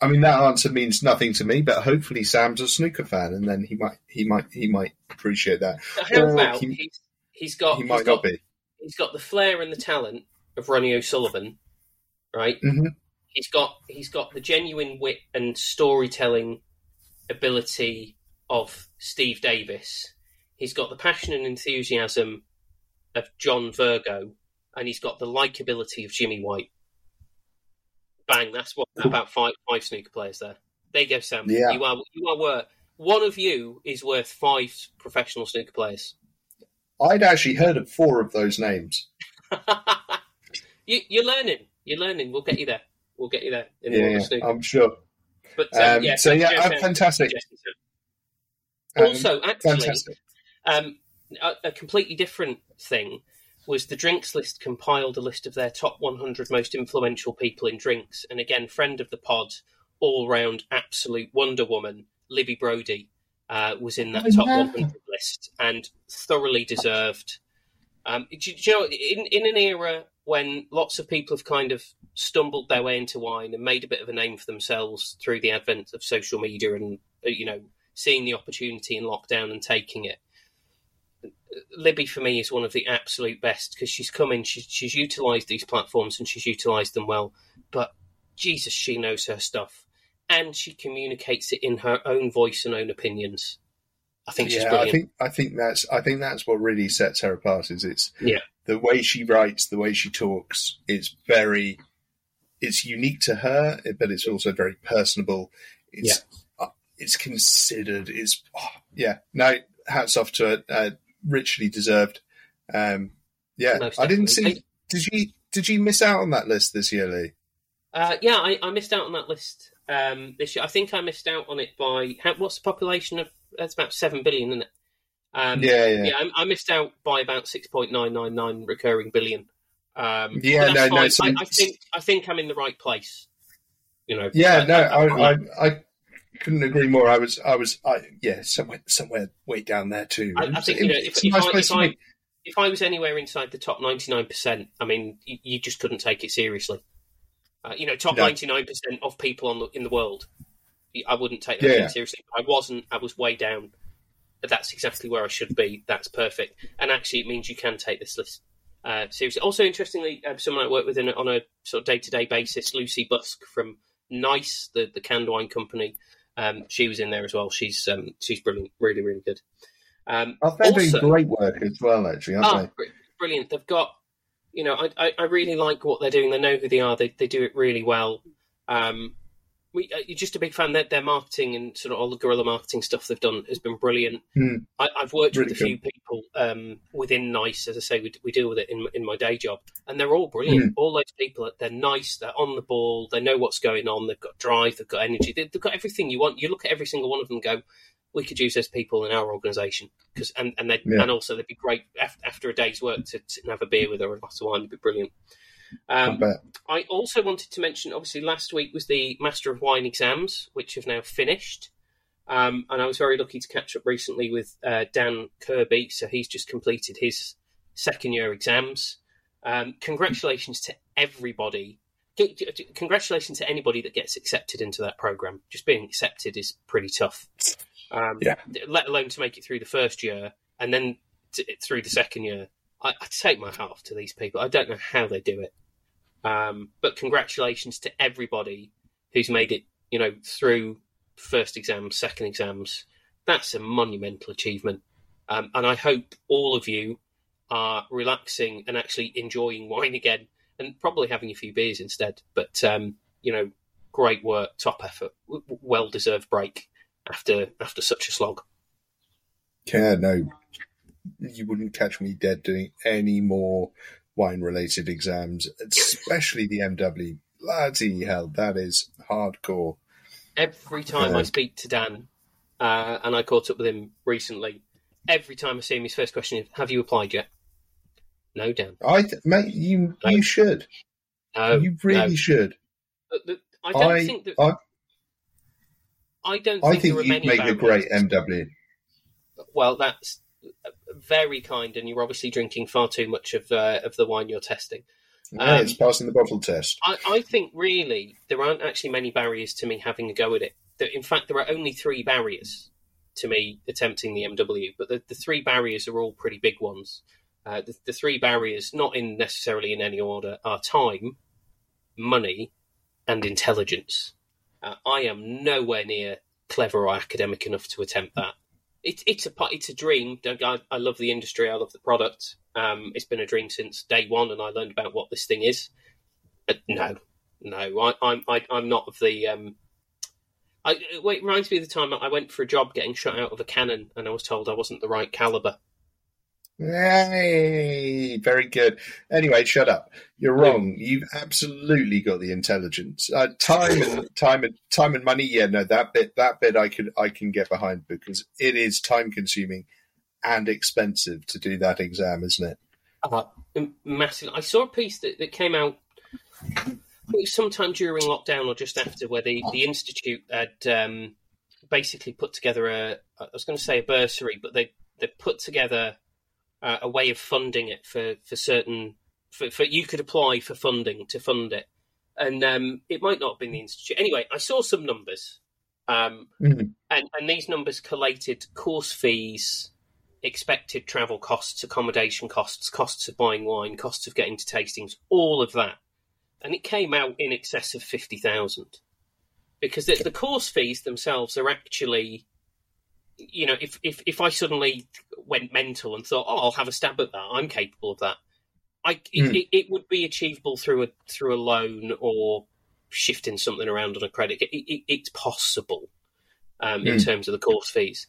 I mean, that answer means nothing to me. But hopefully, Sam's a snooker fan, and then he might, he might, he might appreciate that. But how Or about he- he's, he's got he might got, not be. He's got the flair and the talent of Ronnie O'Sullivan, right? Mhm. He's got he's got the genuine wit and storytelling ability of Steve Davis. He's got the passion and enthusiasm of John Virgo, and he's got the likability of Jimmy White. Bang! That's what about five five snooker players there. There you go, Sam. Yeah. You are you are worth one of you is worth five professional snooker players. I'd actually heard of four of those names. you, you're learning. You're learning. We'll get you there. We'll get you there in Yeah, yeah. I'm sure. But um, Um, yeah, so yeah, uh, fantastic. Um. Also, actually, fantastic. um, a, a completely different thing was the drinks list compiled a list of their top 100 most influential people in drinks, and again, friend of the pod, all round absolute Wonder Woman, Libby Brodie, uh, was in that Oh, top yeah. 100 list and thoroughly deserved. Um, do, you- do you know, in, in an era when lots of people have kind of stumbled their way into wine and made a bit of a name for themselves through the advent of social media and, uh, you know, seeing the opportunity in lockdown and taking it. Libby for me is one of the absolute best because she's come in, she's, she's utilised these platforms and she's utilised them well. But Jesus, she knows her stuff, and she communicates it in her own voice and own opinions. I think she's yeah, I think I think that's I think that's what really sets her apart. Is it's Yeah. the way she writes, the way she talks. It's very, it's unique to her, but it's also very personable. It's uh, it's considered. It's oh, yeah. No, hats off to her. Uh, richly deserved. Um, yeah, Most I didn't definitely. see. Did you did you miss out on that list this year, Lee? Uh, yeah, I, I missed out on that list um, this year. I think I missed out on it by how, what's the population of? That's about seven billion, isn't it? Um, yeah, yeah, yeah, I, I missed out by about six point nine nine nine recurring billion. Um, Yeah, but that's no, no, so- I, I think I think I'm in the right place. You know. Yeah, no, I- I, I, couldn't agree more. I was, I was, I, yeah, somewhere, somewhere way down there too. I, think you know if, if, nice I, if, I, if I was anywhere inside the top ninety nine percent, I mean, you, you just couldn't take it seriously. Uh, you know, top ninety nine percent of people on the, in the world, I wouldn't take that Yeah, seriously. I wasn't. I was way down. That's exactly where I should be. That's perfect. And actually, it means you can take this list uh, seriously. Also, interestingly, uh, someone I work with in, on a sort of day to day basis, Lucy Busk from Nice, the the canned wine company. Um, she was in there as well. She's um, she's brilliant, really, really good. Um, Oh, they're also- doing great work as well, actually, aren't Ah, br- brilliant. They've got, you know, I, I, I really like what they're doing. They know who they are. They, they do it really well. Um, we, uh, you're just a big fan. Their, their marketing and sort of all the guerrilla marketing stuff they've done has been brilliant. Hmm. I, I've worked Really with a few people um, within Nice. As I say, we, we deal with it in, in my day job, and they're all brilliant. Hmm. All those people, they're nice. They're on the ball. They know what's going on. They've got drive. They've got energy. They, they've got everything you want. You look at every single one of them, and go, we could use those people in our organisation because and and they Yeah. and also they'd be great after, a day's work to, to have a beer with or a glass of wine. It'd be brilliant. I Um, bet. I also wanted to mention, obviously, last week was the Master of Wine exams, which have now finished. Um, and I was very lucky to catch up recently with uh, Dan Kirby. So he's just completed his second year exams. Um, congratulations to everybody. Congratulations to anybody that gets accepted into that program. Just being accepted is pretty tough. Um, Yeah. Let alone to make it through the first year and then t- through the second year. I, I take my hat off to these people. I don't know how they do it. Um, but congratulations to everybody who's made it, you know, through first exams, second exams. That's a monumental achievement. Um, and I hope all of you are relaxing and actually enjoying wine again and probably having a few beers instead. But, um, you know, great work, top effort, well deserved break after after such a slog. Yeah, no, you wouldn't catch me dead doing any more wine-related exams, especially the MW. Bloody hell, that is hardcore. Every time Yeah. I speak to Dan, uh, and I caught up with him recently, every time I see him, his first question is, "Have you applied yet?" No, Dan. I, th- mate, you No. you should. No, you really no. should. I don't I, think that. I, I don't I think, think there are you'd many make a great MW. Well, that's very kind, and you're obviously drinking far too much of uh, of the wine you're testing. Yeah, Um, it's passing the bottle test. I, I think really there aren't actually many barriers to me having a go at it. In fact, there are only three barriers to me attempting the MW, but the, the three barriers are all pretty big ones. Uh, the, the three barriers, not in necessarily in any order, are time, money, and intelligence. Uh, I am nowhere near clever or academic enough to attempt that. It, it's a it's a dream. I, I love the industry. I love the product. Um, it's been a dream since day one, and I learned about what this thing is. But no, no, I, I'm I, I'm not of the. Um, I, it reminds me of the time I went for a job getting shot out of a cannon, and I was told I wasn't the right caliber. Yay! Very good. Anyway, shut up. You're wrong. You've absolutely got the intelligence. Uh, time and time and time and money. Yeah, no, that bit that bit I could I can get behind because it is time consuming and expensive to do that exam, isn't it? Uh, massive. I saw a piece that, that came out I think sometime during lockdown or just after, where the, the institute had um, basically put together a I was going to say a bursary, but they they put together uh, a way of funding it for for certain for, for you could apply for funding to fund it, and um, it might not have been the institute. Anyway, I saw some numbers, um, Mhm. and and these numbers collated course fees expected travel costs, accommodation costs, costs of buying wine, costs of getting to tastings, all of that. And it came out in excess of 50,000. Because the, the course fees themselves are actually, you know, if, if, if I suddenly went mental and thought, oh, I'll have a stab at that, I'm capable of that, I, it, Hmm. it, it would be achievable through a, through a loan or shifting something around on a credit. It, it, it's possible um, in Hmm. terms of the course fees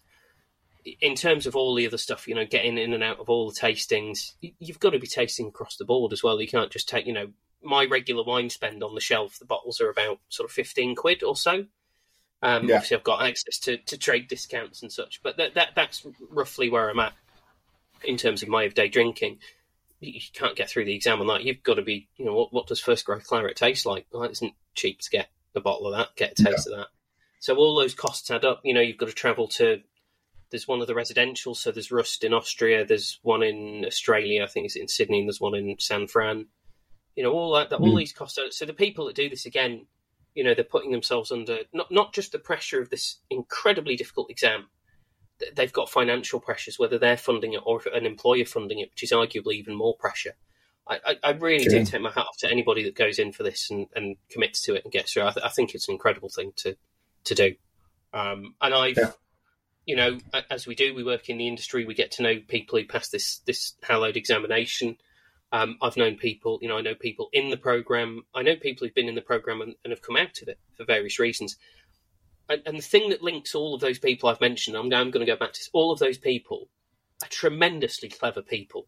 in terms of all the other stuff, you know, getting in and out of all the tastings, you've got to be tasting across the board as well. You can't just take, you know, my regular wine spend on the shelf. The bottles are about sort of fifteen quid or so. Um, Yeah. Obviously, I've got access to, to trade discounts and such, but that, that that's roughly where I'm at in terms of my everyday drinking. You, can't get through the exam on that. You've got to be, you know, what, what does first growth claret taste like? Well, it isn't cheap to get a bottle of that, get a taste of that. So all those costs add up. You know, you've got to travel to. There's one of the residential, so there's Rust in Austria. There's one in Australia, I think it's in Sydney, and there's one in San Fran. You know, all that, all Mm. these costs. Are, so the people that do this again, you know, they're putting themselves under not not just the pressure of this incredibly difficult exam. They've got financial pressures, whether they're funding it or an employer funding it, which is arguably even more pressure. I, I, I really do take my hat off to anybody that goes in for this and, and commits to it and gets through. I, th- I think it's an incredible thing to to do. Um, and I've, Yeah. you know, as we do, we work in the industry. We get to know people who pass this this hallowed examination. Um, I've known people, you know, I know people in the program. I know people who've been in the program and, and have come out of it for various reasons. And, and the thing that links all of those people I've mentioned, I'm, I'm going to go back to this, all of those people are tremendously clever people,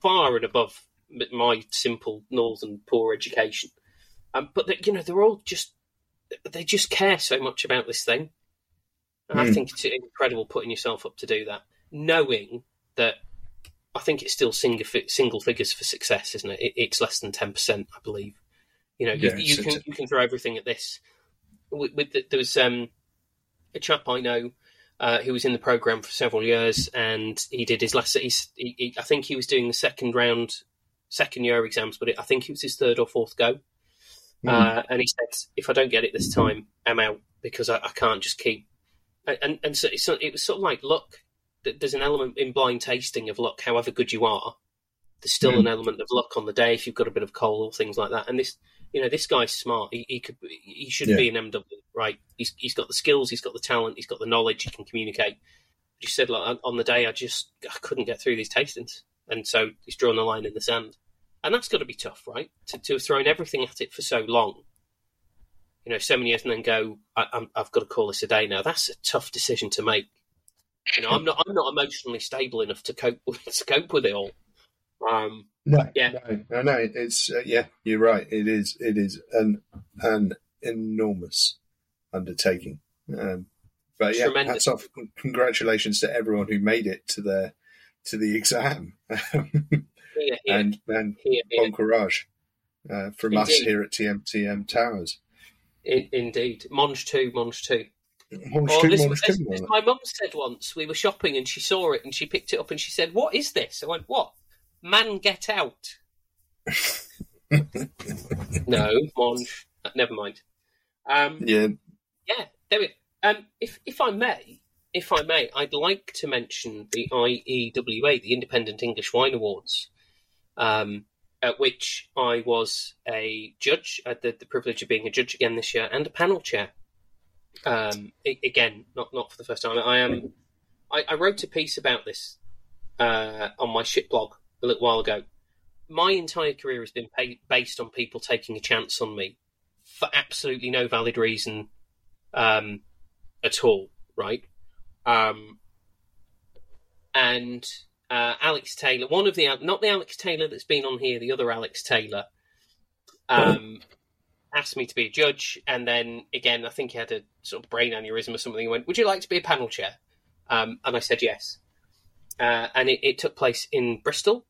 far and above my simple northern poor education. Um, but they, you know, they're all just they just care so much about this thing. And I Hmm. think it's incredible putting yourself up to do that, knowing that I think it's still single, fi- single figures for success, isn't it? it it's less than ten percent, I believe. You know, Yeah, you, you can you can throw everything at this. With, with the, there was um, a chap I know uh, who was in the program for several years, and he did his last. He, he, I think he was doing the second round, second year exams, but it, I think it was his third or fourth go. Hmm. Uh, and he said, "If I don't get it this time, I'm out because I, I can't just keep." And and, and so it was sort of like luck. Th- There's an element in blind tasting of luck. However good you are, there's still Hmm. an element of luck on the day if you've got a bit of coal or things like that. And this, you know, this guy's smart. He, he could, he should Yeah. be an MW, right? He's he's got the skills, he's got the talent, he's got the knowledge, he can communicate. He said, like on- the day, I just I couldn't get through these tastings, and so he's drawn the line in the sand. And that's got to be tough, right? To, to have thrown everything at it for so long, you know, so many years, and then go, I, I'm, I've got to call this a day now. That's a tough decision to make. You know, I'm not, I'm not emotionally stable enough to cope with, to cope with it all. Um, No, Yeah. no, no, no. It's uh, yeah, you're right. It is, it is an an enormous undertaking. Um, but yeah, Tremendous. hats off. Congratulations to everyone who made it to their to the exam, here, here, and and here, bon courage uh, from us here at TMTM Towers. In, indeed, Monge two, Monge two. Or this, this- this- my mum said once we were shopping and she saw it and she picked it up and she said, "What is this?" I went, "What? Man, get out!" no, Monge. Uh, Never mind. Um, Yeah, yeah, there we. Um, if if I may, if I may, I'd like to mention the IEWA, the Independent English Wine Awards, um, at which I was a judge. I had the, the privilege of being a judge again this year and a panel chair. Um, again, not not for the first time. I am. I, I wrote a piece about this uh, on my shit blog a little while ago. My entire career has been pa based on people taking a chance on me for absolutely no valid reason um, at all, right? Um, and uh, Alex Taylor, one of the not the Alex Taylor that's been on here, the other Alex Taylor, um, asked me to be a judge, and then again, I think he had a sort of brain aneurysm or something. He went, "Would you like to be a panel chair?" Um, and I said yes. Uh, and it, it took place in Bristol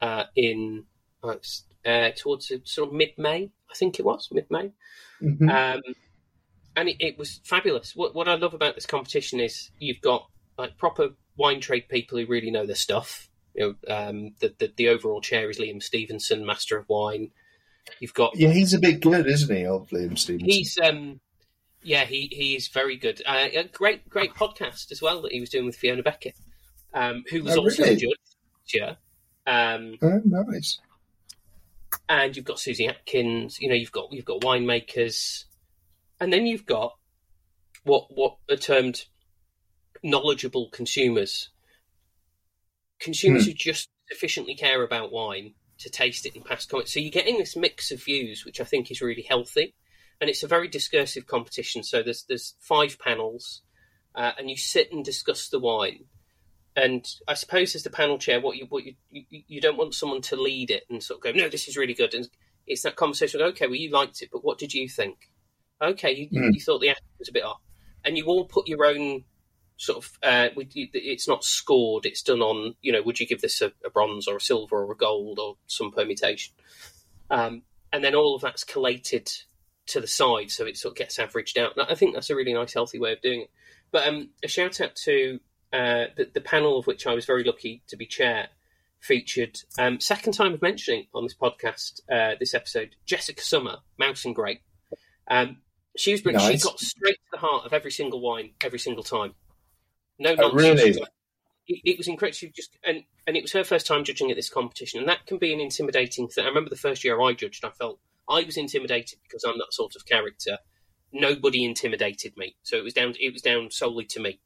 uh, in uh, uh, towards sort of mid May, I think it was mid May. Mhm. Um, and it, it was fabulous. What, what I love about this competition is you've got like proper wine trade people who really know their stuff. You know, um, the, the the overall chair is Liam Stevenson, Master of Wine. You've got yeah. He's a bit good, isn't he, old Liam Stevenson? he's um yeah he he is very good. Uh, a great great podcast as well that he was doing with Fiona Beckett, um, who was Oh, also really? a judge. Yeah. Um, oh, nice. and you've got Susy Atkins. You know, you've got you've got winemakers, and then you've got what what are termed knowledgeable consumers. Consumers Hmm. who just sufficiently care about wine to taste it and pass comments. So you're getting this mix of views, which I think is really healthy, and it's a very discursive competition. So there's there's five panels, uh, and you sit and discuss the wine. And I suppose as the panel chair, what you what you, you you don't want someone to lead it and sort of go, no, this is really good. And it's that conversation. Okay, well, you liked it, but what did you think? Okay, you, Hmm. you thought the acting was a bit off. and you all put your own sort of. Uh, it's not scored; it's done on. You know, would you give this a, a bronze or a silver or a gold or some permutation? Um, and then all of that's collated to the side, so it sort of gets averaged out. I think that's a really nice, healthy way of doing it. But um, a shout out to uh, the, the, panel of which I was very lucky to be chair featured um, second time of mentioning on this podcast uh, this episode Jessica Summer, Mouse and Grape. Um, she was nice. she got straight to the heart of every single wine every single time. No oh, nonsense. Really? It, it, was incredible. She just and and it was her first time judging at this competition, and that can be an intimidating thing. I remember the first year I judged, I felt I was intimidated because I'm that sort of character. Nobody intimidated me, so it was down. It was down solely to me.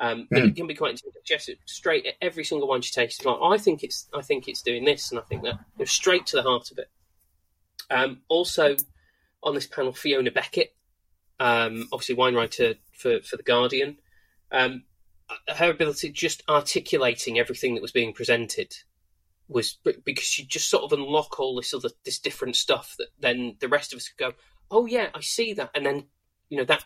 Um, but mm. it can be quite intimidating. Straight at every single one she tastes, like I think it's, I think it's doing this, and I think that straight to the heart of it. Um, also on this panel, Fiona Beckett, um, obviously wine writer for for the Guardian. Um, her ability just articulating everything that was being presented was because she just sort of unlock all this other this different stuff that then the rest of us could go, oh yeah, I see that, and then you know that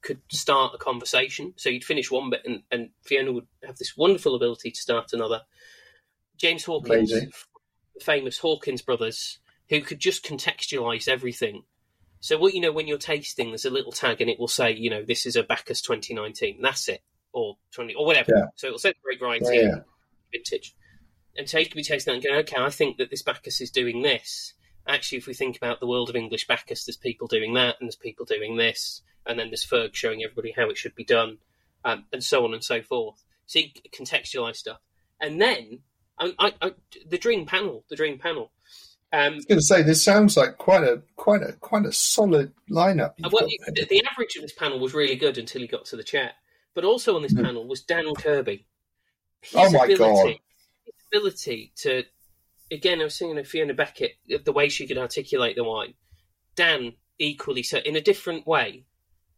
could start a conversation. So you'd finish one bit, and, and Fiona would have this wonderful ability to start another. James Hawkins, famous Hawkins brothers, who could just contextualize everything. So what you know when you're tasting, there's a little tag, and it will say, you know, this is a Bacchus 2019. That's it, or 20, or whatever. Yeah. So it'll say the great variety, yeah, yeah. vintage and so you could be tasting that and going, okay, I think that this Bacchus is doing this. Actually, if we think about the world of English Bacchus, there's people doing that, and there's people doing this, and then there's Ferg showing everybody how it should be done, um, and so on and so forth. So you contextualize stuff, and then I, I, I, the dream panel, the dream panel. Um, I was going to say this sounds like quite a quite a quite a solid lineup. Well, the, the, average of this panel was really good until he got to the chat, but also on this panel was Dan Kirby. His oh my ability, god! ability to, again, I was thinking of Fiona Beckett, the way she could articulate the wine. Dan, equally so, in a different way.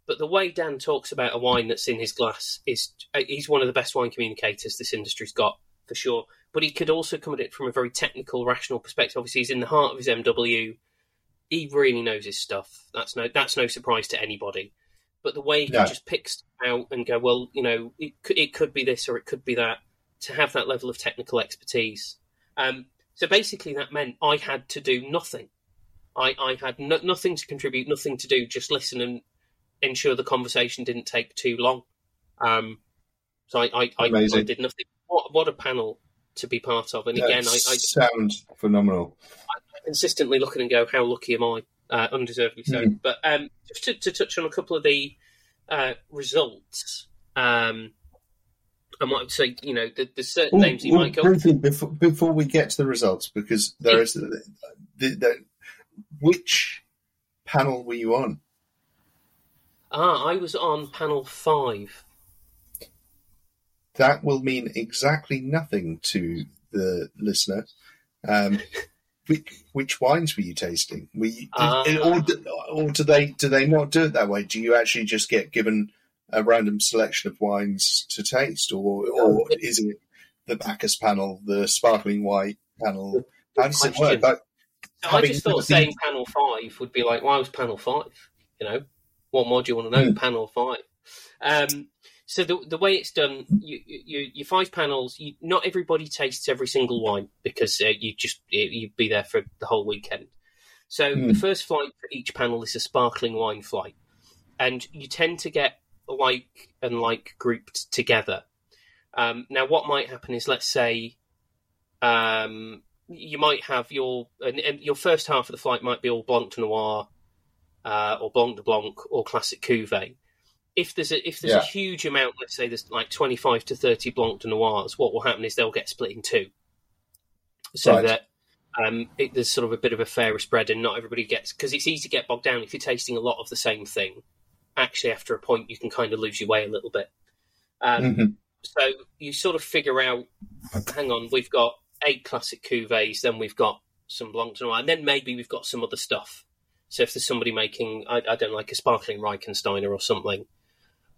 But the way Dan talks about a wine that's in his glass is, uh, he's one of the best wine communicators this industry's got, for sure. But he could also come at it from a very technical, rational perspective. Obviously, he's in the heart of his MW. He really knows his stuff. That's no, that's no surprise to anybody. But the way he no. just picks out and go, well, you know, it, it could be this or it could be that to have that level of technical expertise. Um, so basically, that meant I had to do nothing. I, I had no, nothing to contribute, nothing to do, just listen and ensure the conversation didn't take too long. Um, so I, I, I, I, did nothing. What, what a panel to be part of! And that again, I, I sounds phenomenal. I consistently look and go, "How lucky am I?" Uh, undeservedly so. Mm. But um, just to, to, touch on a couple of the uh, results. Um, I might say, you know, the certain well, names you well, might go. Briefly, before, before we get to the results, because there is the, the, the, which panel were you on? Ah, I was on panel five. That will mean exactly nothing to the listener. Um, which, which, wines were you tasting? Were you, did, uh, or, or do they do they not do it that way? Do you actually just get given a random selection of wines to taste, or or is it the Bacchus panel, the sparkling white panel? How does it work? I just thought saying panel five would be like, why was panel five? You know, what more do you want to know? Mm. Panel five. Um, so the the way it's done, you, you your five panels. You, not everybody tastes every single wine because uh, you just you'd be there for the whole weekend. So mm. the first flight for each panel is a sparkling wine flight, and you tend to get like and like grouped together. Um, now, what might happen is, let's say, um, you might have your and your first half of the flight might be all Blanc de Noir, uh, or Blanc de Blanc, or Classic Cuvée. If there's a if there's yeah. a huge amount, let's say there's like twenty five to thirty Blanc de Noirs, what will happen is they'll get split in two, so right. that um, it, there's sort of a bit of a fairer spread, and not everybody gets because it's easy to get bogged down if you're tasting a lot of the same thing actually after a point you can kind of lose your way a little bit. Um, mm-hmm. So you sort of figure out, hang on, we've got eight classic cuvées, then we've got some Blanc de Noir, and then maybe we've got some other stuff. So if there's somebody making, I, I don't know, like a sparkling Reichensteiner or something,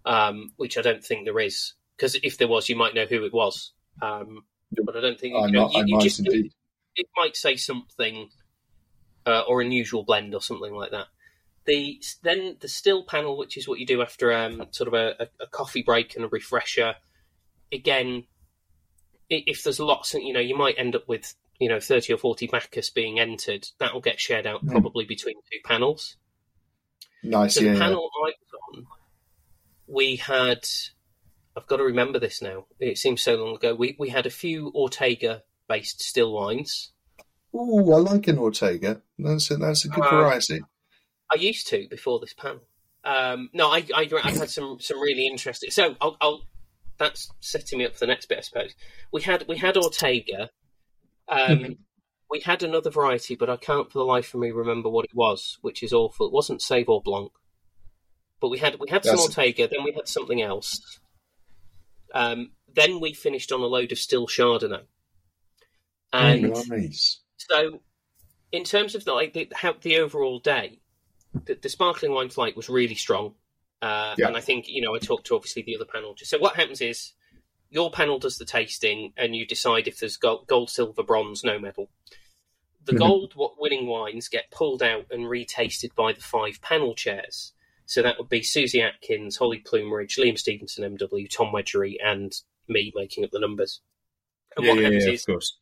um, which I don't think there is, because if there was, you might know who it was. Um, but I don't think you, know, you, you just it, it, might say something uh, or unusual blend or something like that. The then the still panel, which is what you do after um, sort of a, a, coffee break and a refresher. Again, if there's lots, you know, you might end up with you know thirty or forty Bacchus being entered. That will get shared out Hmm. probably between two panels. Nice, So yeah. the yeah. panel I was on, we had. I've got to remember this now. It seems so long ago. We we had a few Ortega based still wines. Ooh, I like an Ortega. That's a, that's a good Uh, variety. I used to before this panel. Um, no, I, I I've had some some really interesting. So I'll, I'll that's setting me up for the next bit, I suppose. We had we had Ortega. Um, we had another variety, but I can't for the life of me remember what it was, which is awful. It wasn't Seyval Blanc, but we had we had some Ortega. Then we had something else. Um, then we finished on a load of still Chardonnay, and nice. so, in terms of the, like the, how the overall day, the, the sparkling wine flight was really strong, uh, Yeah. and I think you know I talked to obviously the other panel. Just so what happens is your panel does the tasting, and you decide if there's gold, gold silver, bronze, no medal. The Mhm. gold winning wines get pulled out and retasted by the five panel chairs. So that would be Susy Atkins, Holly Plumeridge, Liam Stevenson, MW, Tom Wedgery, and me making up the numbers. And Yeah, what yeah, happens yeah, is of course.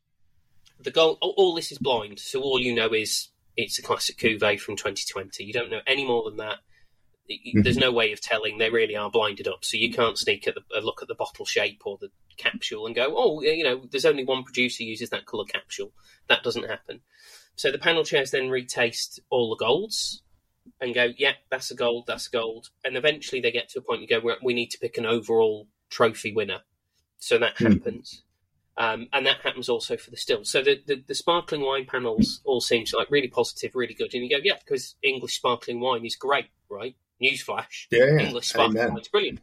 the goal all, all this is blind so all you know is it's a classic cuvee from 2020 you don't know any more than that. There's mm-hmm. no way of telling. They really are blinded up so you can't sneak at the, a look at the bottle shape or the capsule and go oh you know there's only one producer uses that color capsule. That doesn't happen. So the panel chairs then retaste all the golds and go yeah that's a gold that's a gold and eventually they get to a point you go we need to pick an overall trophy winner so that Hmm. happens um, and that happens also for the still. So the, the, the sparkling wine panels all seem like really positive, really good. And you go, yeah, because English sparkling wine is great, right? Newsflash, Yeah, yeah. English sparkling Amen. wine's brilliant.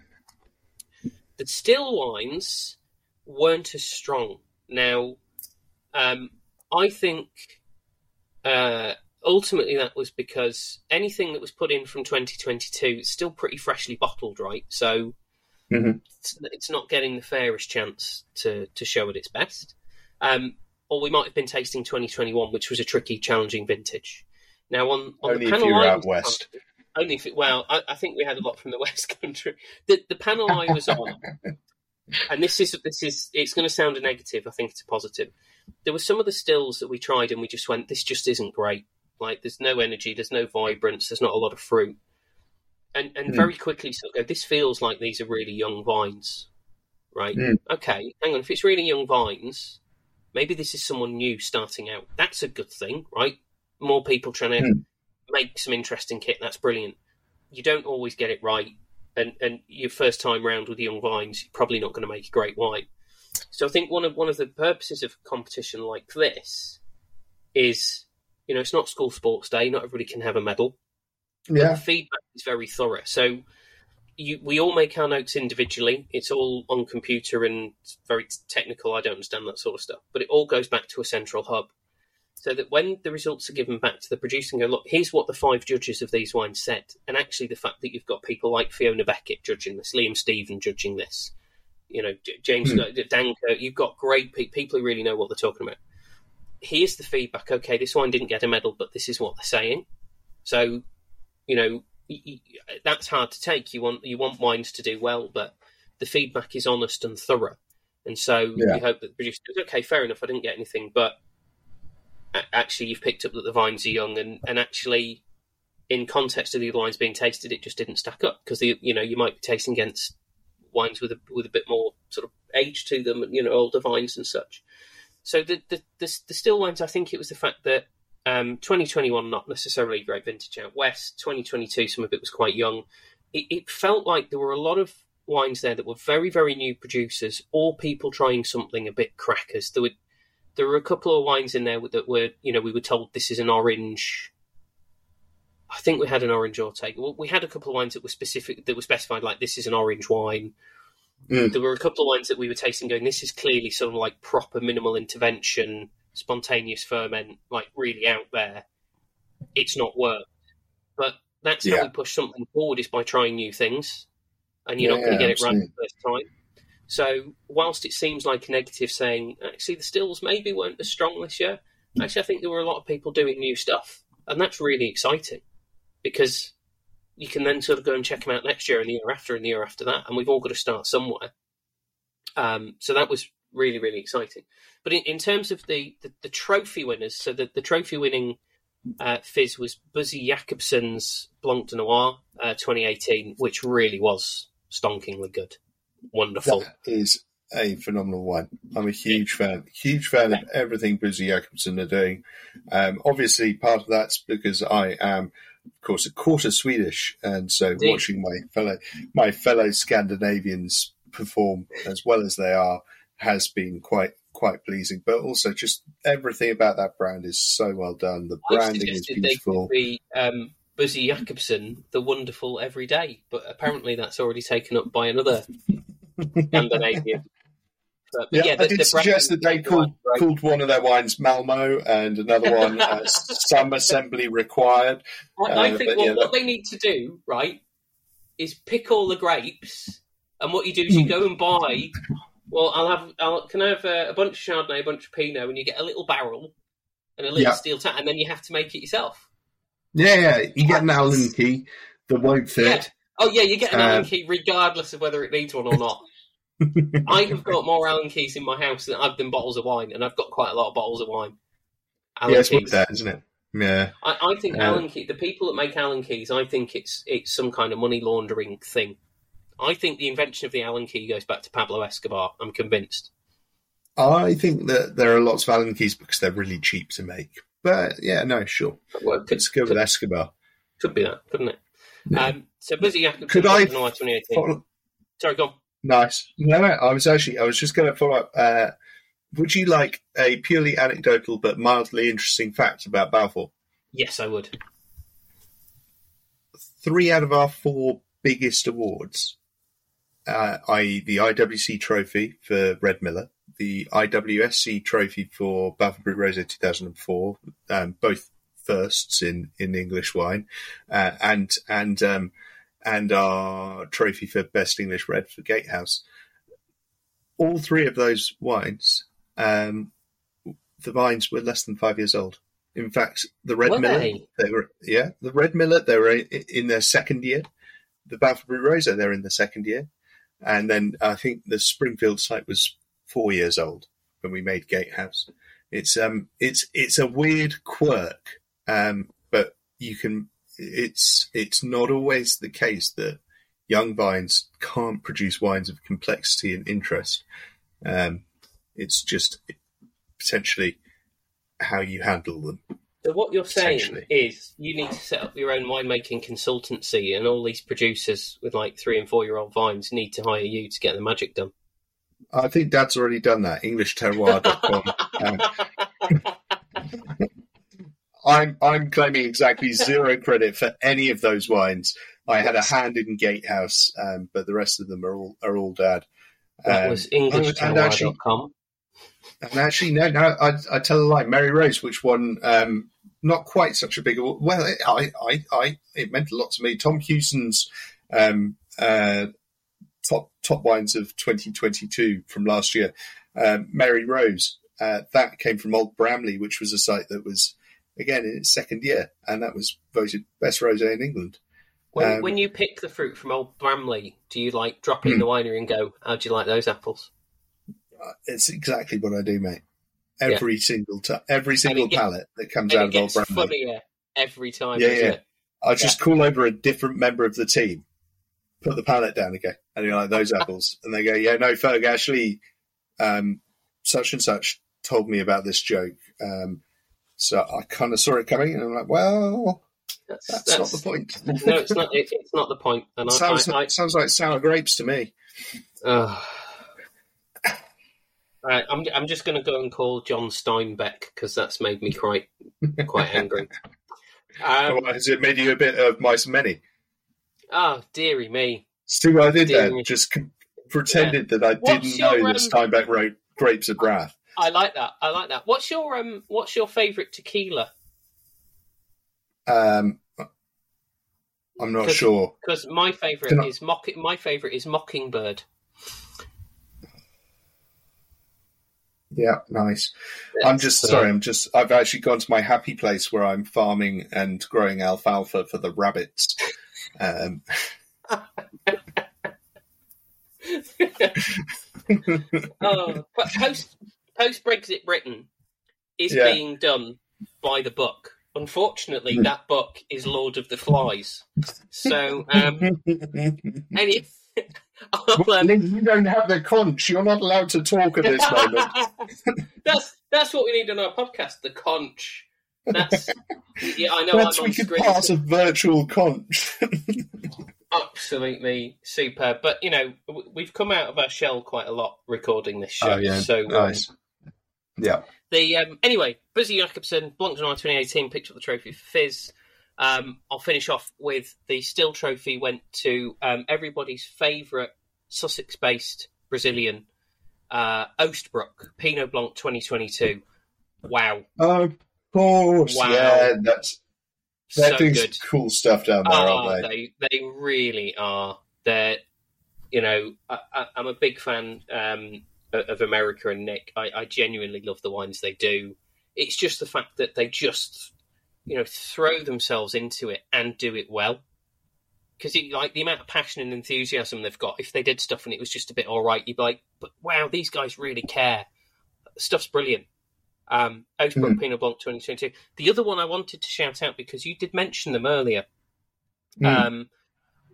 The still wines weren't as strong. Now, um, I think uh, ultimately that was because anything that was put in from 2022 is still pretty freshly bottled, right? So Mhm. it's, it's not getting the fairest chance to, to show at its best. Um, or we might have been tasting 2021, which was a tricky, challenging vintage. Now, on, on Only the if panel you were I out west. on- only if it, well, I, I think we had a lot from the West Country. The, the panel I was on, and this is this is it's going to sound a negative. I think it's a positive. There were some of the stills that we tried, and we just went, "This just isn't great." Like, there's no energy, there's no vibrance, there's not a lot of fruit, and and Hmm. very quickly sort of go, "This feels like these are really young vines." Right? Hmm. Okay, hang on. If it's really young vines, maybe this is someone new starting out. That's a good thing, right? More people trying to Hmm. make some interesting kit. That's brilliant. You don't always get it right, and and your first time round with young vines, you're probably not going to make a great wine. So I think one of one of the purposes of a competition like this is, you know, it's not school sports day. Not everybody can have a medal. Yeah. The feedback is very thorough. So you, we all make our notes individually. It's all on computer and very technical. I don't understand that sort of stuff, but it all goes back to a central hub. So that when the results are given back to the producer and go, look, here's what the five judges of these wines said. And actually, the fact that you've got people like Fiona Beckett judging this, Liam Stephen judging this, you know, James Hmm. Danko, you've got great pe- people who really know what they're talking about. Here's the feedback. Okay, this wine didn't get a medal, but this is what they're saying. So, you know, that's hard to take. You want you want wines to do well, but the feedback is honest and thorough, and so Yeah. you hope that the producer goes, okay, fair enough, I didn't get anything, but actually you've picked up that the vines are young, and and actually, in context of the other wines being tasted, it just didn't stack up because the you know you might be tasting against wines with a with a bit more sort of age to them, and you know, older vines and such. So the the the, the still wines, I think it was the fact that um, 2021 not necessarily great vintage out west. 2022, some of it was quite young. It, it felt like there were a lot of wines there that were very very new producers or people trying something a bit crackers. There were there were a couple of wines in there that were you know we were told this is an orange. I think we had an orange Ortega. Well, we had a couple of wines that were specific that were specified like this is an orange wine. Mm. There were a couple of wines that we were tasting going this is clearly sort of like proper minimal intervention, spontaneous ferment, like really out there. It's not worked, but that's how Yeah. we push something forward is by trying new things, and you're not going to get it right the first time. So, whilst it seems like a negative saying, actually, the stills maybe weren't as strong this year, actually, I think there were a lot of people doing new stuff, and that's really exciting. because you can then sort of go and check them out next year and the year after and the year after that, and we've all got to start somewhere. Um, so that was really really exciting. But in, in terms of the, the, the trophy winners, so the, the trophy winning uh, fizz was Busi Jacobsohn's Blanc de Noir uh, 2018, which really was stonkingly good, wonderful. That is a phenomenal one. I'm a huge fan, huge fan of everything Busi Jacobsohn are doing. Um, obviously, part of that's because I am, of course, a quarter Swedish, and so Indeed. watching my fellow my fellow Scandinavians perform as well as they are has been quite quite pleasing. But also, just everything about that brand is so well done. The I branding is suggested they beautiful. could be um, Busi Jacobsohn, the wonderful everyday, but apparently that's already taken up by another Scandinavian. But, but Yeah, yeah, I the- did the suggest that they called, called one of their wines Malmo and another one uh, Some Assembly Required. I, I Uh, think what, yeah, what they need to do, right, is pick all the grapes, and what you do is Hmm. you go and buy. Well, I'll have. I'll, can I have a, a bunch of Chardonnay, a bunch of Pinot, and you get a little barrel and a little Yeah. steel tap, and then you have to make it yourself. Yeah, yeah. You get an Allen key that won't fit. Oh yeah, you get an Uh, Allen key regardless of whether it needs one or not. I have got more Allen keys in my house than I've than bottles of wine, and I've got quite a lot of bottles of wine. Allen yeah, it's Keys. that, isn't it? Yeah. I, I think Uh, Allen key. The people that make Allen keys, I think it's it's some kind of money laundering thing. I think the invention of the Allen key goes back to Pablo Escobar. I'm convinced. I think that there are lots of Allen keys because they're really cheap to make. But yeah, no, sure. Well, it could, Let's go with Escobar. could be that, couldn't it? Yeah. Um, so Busi Jacobsohn, Could I 2018. Follow- Sorry, go on. Nice. No, I was actually, I was just going to follow up. Uh, would you like a purely anecdotal but mildly interesting fact about Balfour? Yes, I would. Three out of our four biggest awards, uh, i.e., the IWC trophy for Red Miller, the IWSC trophy for Balfour Brut Rosé 2004, um, both firsts in, in English wine, uh, and and um, and our trophy for best English red for Gatehouse. All three of those wines, um, the vines were less than five years old. In fact, the Red Were Miller, they? they were yeah, the Red Miller, they were in their second year. The Balfour Rosé, they're in the second year, and then I think the Springfield site was four years old when we made Gatehouse. It's um, it's it's a weird quirk, um, but you can. It's it's not always the case that young vines can't produce wines of complexity and interest. Um, it's just potentially how you handle them. So what you're saying is you need to set up your own winemaking consultancy, and all these producers with like three and four year old vines need to hire you to get the magic done. I think Dad's already done that. EnglishTerroir.com. um, I'm I'm claiming exactly zero credit for any of those wines. I had a hand in Gatehouse, um, but the rest of them are all are all Dad. that Um, was and actually- And actually, no, no, I, I tell a lie. Mary Rose, which won um, not quite such a big award. Well, it, I, I, I, it meant a lot to me. Tom Hewson's um, uh, top top wines of 2022 from last year. Um, Mary Rose, uh, that came from Old Bramley, which was a site that was again in its second year, and that was voted best rosé in England. When, Um, when you pick the fruit from Old Bramley, do you like drop Hmm. it in the winery and go, "How do you like those apples?" Uh, It's exactly what I do, mate. Every single time, every single get- palette that comes out of Old Bramley. funnier every time. Yeah, yeah. it? I just call over a different member of the team, put the palette down again, and you're like, those apples. And they go, yeah, no, Ferg, actually, um, such and such told me about this joke. Um, so I kind of saw it coming, and I'm like, well, That's, that's, not the point. no, it's not. It, it's not the point. And I, sounds, I, I, sounds like sour grapes to me. Ugh. Right, I'm I'm just going to go and call John Steinbeck because that's made me quite quite angry. Um, Well, Has it made you a bit of mice and many? oh, dearie me! See what I did Dear there? me. Just pretended that I What's didn't know um, that Steinbeck wrote Grapes of Wrath. I like that. I like that. What's your um? What's your favorite tequila? Um, I'm not Cause, sure because my favorite is mock. My favorite is Mockingbird. Yeah, nice. I'm just sorry. I'm just. I've actually gone to my happy place where I'm farming and growing alfalfa for the rabbits. um. oh, but post post Brexit Britain is Yeah. being done by the book. Unfortunately, Hmm. that book is Lord of the Flies. So, um, any, I'll, um, you don't have the conch. You're not allowed to talk at this moment. that's that's what we need on our podcast. The conch. That's yeah. I know. Perhaps I'm we could screen. pass a virtual conch. Absolutely superb. But you know, we've come out of our shell quite a lot recording this show. Oh, yeah. So um, nice. Yeah. The um, anyway, Busi Jacobsohn, Blanc de Noir 2018 picked up the trophy for Fizz. Um, I'll finish off with the still trophy went to um, everybody's favourite Sussex-based Brazilian, uh, Oastbrook Pinot Blanc 2022. Wow, Of course. Wow. Yeah, that's they're so doing good. cool stuff down there, Ah, aren't they? they they really are. They're, you know, I, I, I'm a big fan um, of America and Nick. I, I genuinely love the wines they do. It's just the fact that they just, you know, throw themselves into it and do it well. Because like the amount of passion and enthusiasm they've got. If they did stuff and it was just a bit all right, you'd be like, "But wow, these guys really care." Stuff's brilliant. Um, Oastbrook Hmm. Pinot Blanc 2022. The other one I wanted to shout out because you did mention them earlier. Hmm. Um,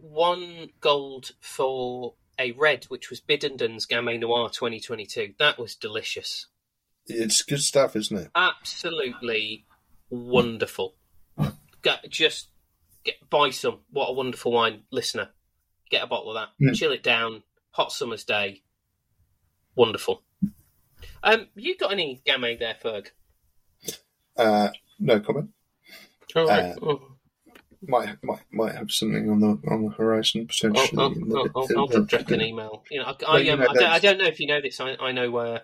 one gold for a red, which was Biddenden's Gamay Noir 2022. That was delicious. It's good stuff, isn't it? Absolutely wonderful. Get, just get, buy some. What a wonderful wine, listener. Get a bottle of that. Mm. Chill it down. Hot summer's day. Wonderful. Um, you got any Gamay there, Ferg? Uh, no comment. All right. Uh, Oh, Might might might have something on the on the horizon potentially. I'll, I'll, I'll, I'll drop an email. You know, I, I, um, I, don't, I don't know if you know this. I, I know uh,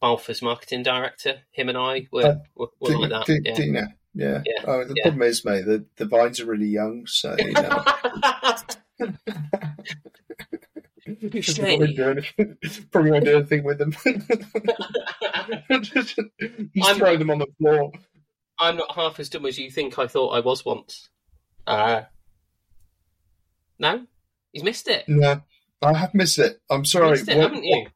Balfour's marketing director. Him and I were, Uh, were, were Do, like that. yeah. Yeah. Yeah, Oh, the yeah. problem is, mate, the, the vines are really young, so you know. Probably, won't do anything, probably won't do anything with them. Just I'm- throw them on the floor. I'm not half as dumb as you think I thought I was once. Uh, no, he's missed it. No, I have missed it. I'm sorry. missed it, What- haven't you? what-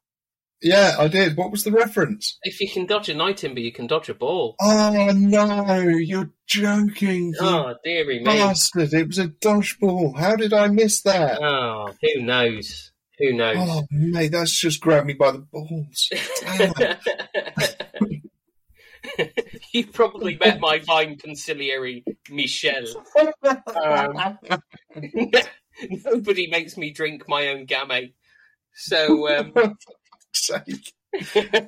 yeah, I did. What was the reference? If you can dodge a night timber, you can dodge a ball. Oh no, you're joking, Oh, dearie me. bastard! It was a dodgeball. How did I miss that? Oh, who knows? Who knows? Oh mate, that's just grabbed me by the balls. you probably met my fine consigliere, Michelle. Um, nobody makes me drink my own gamay. So, um, sake.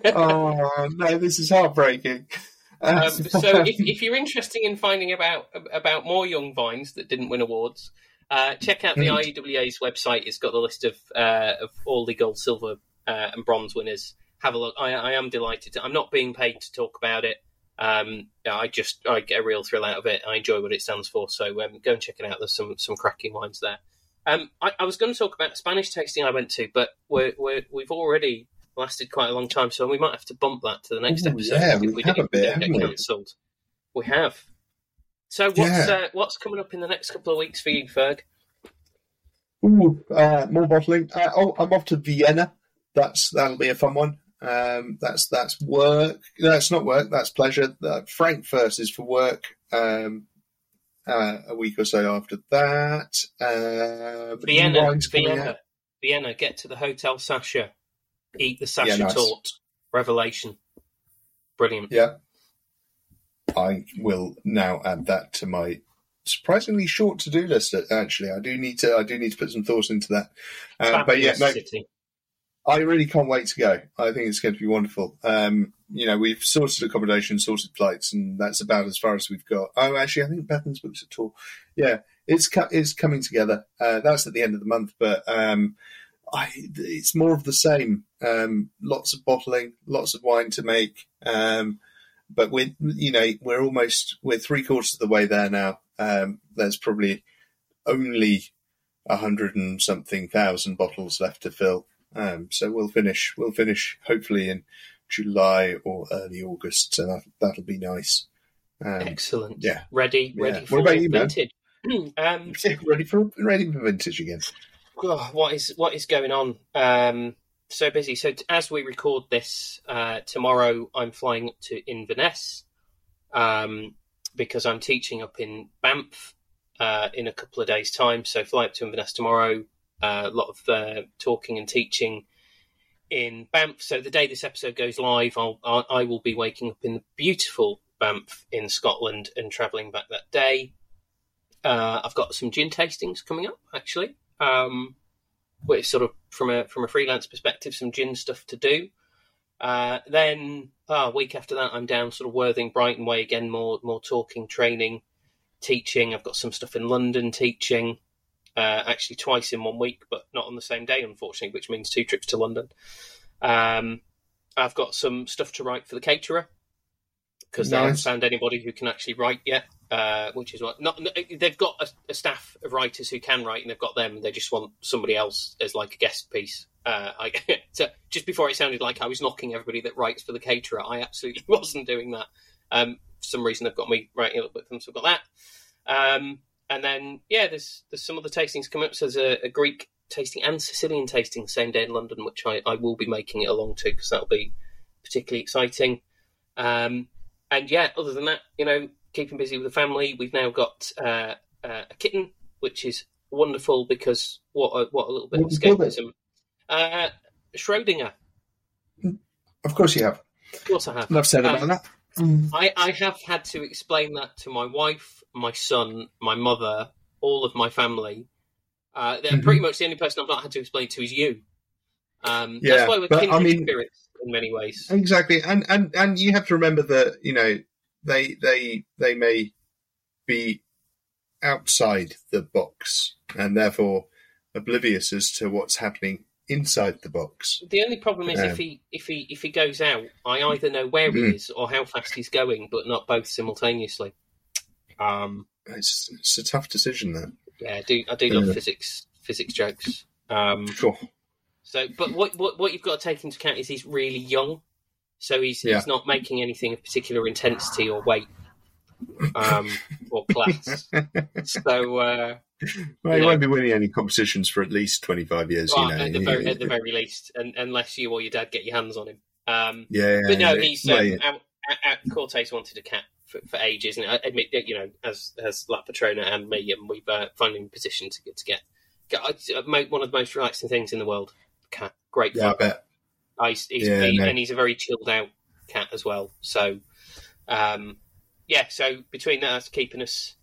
Oh no, this is heartbreaking. um, so if, if you're interested in finding about about more young vines that didn't win awards, uh, check out the Mm. IEWA's website. It's got the list of uh, of all the gold, silver, uh, and bronze winners. Have a look. I, I am delighted. To, I'm not being paid to talk about it. Um, I just I get a real thrill out of it. I enjoy what it stands for. So um, go and check it out. There's some some cracking wines there. Um, I, I was going to talk about a Spanish tasting I went to, but we're, we're, we've already lasted quite a long time, so we might have to bump that to the next Ooh, episode. yeah, we we have a bit, haven't we? cancelled. We have. So what's Yeah. uh, what's coming up in the next couple of weeks for you, Ferg? Ooh, uh, more bottling. Uh, oh, I'm off to Vienna. That's that'll be a fun one. Um, that's that's work. That's not work. That's pleasure. Uh, Frankfurt is for work. Um, uh, a week or so after that, uh, Vienna, Vienna, out. Vienna. Get to the Hotel Sacher. Eat the Sacher Yeah, nice. tort. Revelation. Brilliant. Yeah, I will now add that to my surprisingly short to-do list. Actually, I do need to. I do need to put some thoughts into that. Uh, but yeah, no, city. I really can't wait to go. I think it's going to be wonderful. Um, you know, we've sorted accommodation, sorted flights, and that's about as far as we've got. Oh, actually, I think Bethan's booked a tour. Yeah, it's it's coming together. Uh, that's at the end of the month, but um, I it's more of the same. Um, lots of bottling, lots of wine to make. Um, but we're you know we're almost we're three quarters of the way there now. Um, there's probably only a hundred and something thousand bottles left to fill. Um, so we'll finish. We'll finish hopefully in July or early August, so that that'll be nice. Um, Excellent. yeah. Ready, Yeah. ready What for about you, vintage. um, ready for ready for vintage again. Oh, what is what is going on? Um, so busy. So t- as we record this uh, tomorrow, I'm flying up to Inverness um, because I'm teaching up in Banff uh, in a couple of days' time. So fly up to Inverness tomorrow. Uh, a lot of uh, talking and teaching in Banff. So the day this episode goes live, I'll, I, will be waking up in the beautiful Banff in Scotland and travelling back that day. Uh, I've got some gin tastings coming up actually. Um, which sort of from a from a freelance perspective, some gin stuff to do. Uh, then ah, a week after that, I'm down sort of Worthing, Brighton way again, more more talking, training, teaching. I've got some stuff in London teaching, uh, actually twice in one week, but not on the same day, unfortunately, which means two trips to London. Um, I've got some stuff to write for the caterer because they haven't Nice. found anybody who can actually write yet. Uh, which is what not they've got a, a staff of writers who can write, and they've got them. They just want somebody else as like a guest piece. Uh, I, so just before it sounded like I was knocking everybody that writes for the caterer, I absolutely wasn't doing that. Um, for some reason, they've got me writing a little bit for them, so I've got that. Um, and then yeah, there's there's some other tastings coming up. So there's a, a Greek tasting and Sicilian tasting the same day in London, which I, I will be making it along to because that'll be particularly exciting. Um, and yeah, other than that, you know, keeping busy with the family. We've now got uh, uh, a kitten, which is wonderful because what a, what a little bit What of do you call it? escapism. Uh, Schrodinger, Of course you have. of course I have. Enough said Um, about that. I, I have had to explain that to my wife, my son, my mother, all of my family. Uh, they're Mhm. pretty much the only person I've not had to explain to is you. Um, Yeah, that's why we're but, I mean- spirits in many ways. Exactly, and and and you have to remember that you know they they they may be outside the box and therefore oblivious as to what's happening inside the box. The only problem is Yeah. if he if he if he goes out, I either know where he Mm. is or how fast he's going, but not both simultaneously. Um, It's, it's a tough decision, that. yeah, I do I do love Yeah. physics physics jokes. Um, Sure. so, but what what what you've got to take into account is he's really young, so he's Yeah. he's not making anything of particular intensity or weight, um, or class. so, uh, Well, he Yeah. won't be winning any competitions for at least twenty five years. well, you know, at the very at the very least, and, unless you or your dad get your hands on him. Um, yeah, But no, he's um, yeah. out, out, Cortez wanted a cat for, for ages, and I admit that you know, as as La Patrona and me, and we've uh, finally in position to get to get, get uh, one of the most relaxing things in the world. Cat, great yeah, I bet. Uh, he's, he's, Yeah, he- no. and he's a very chilled out cat as well. So, um, yeah. So between that, that's keeping us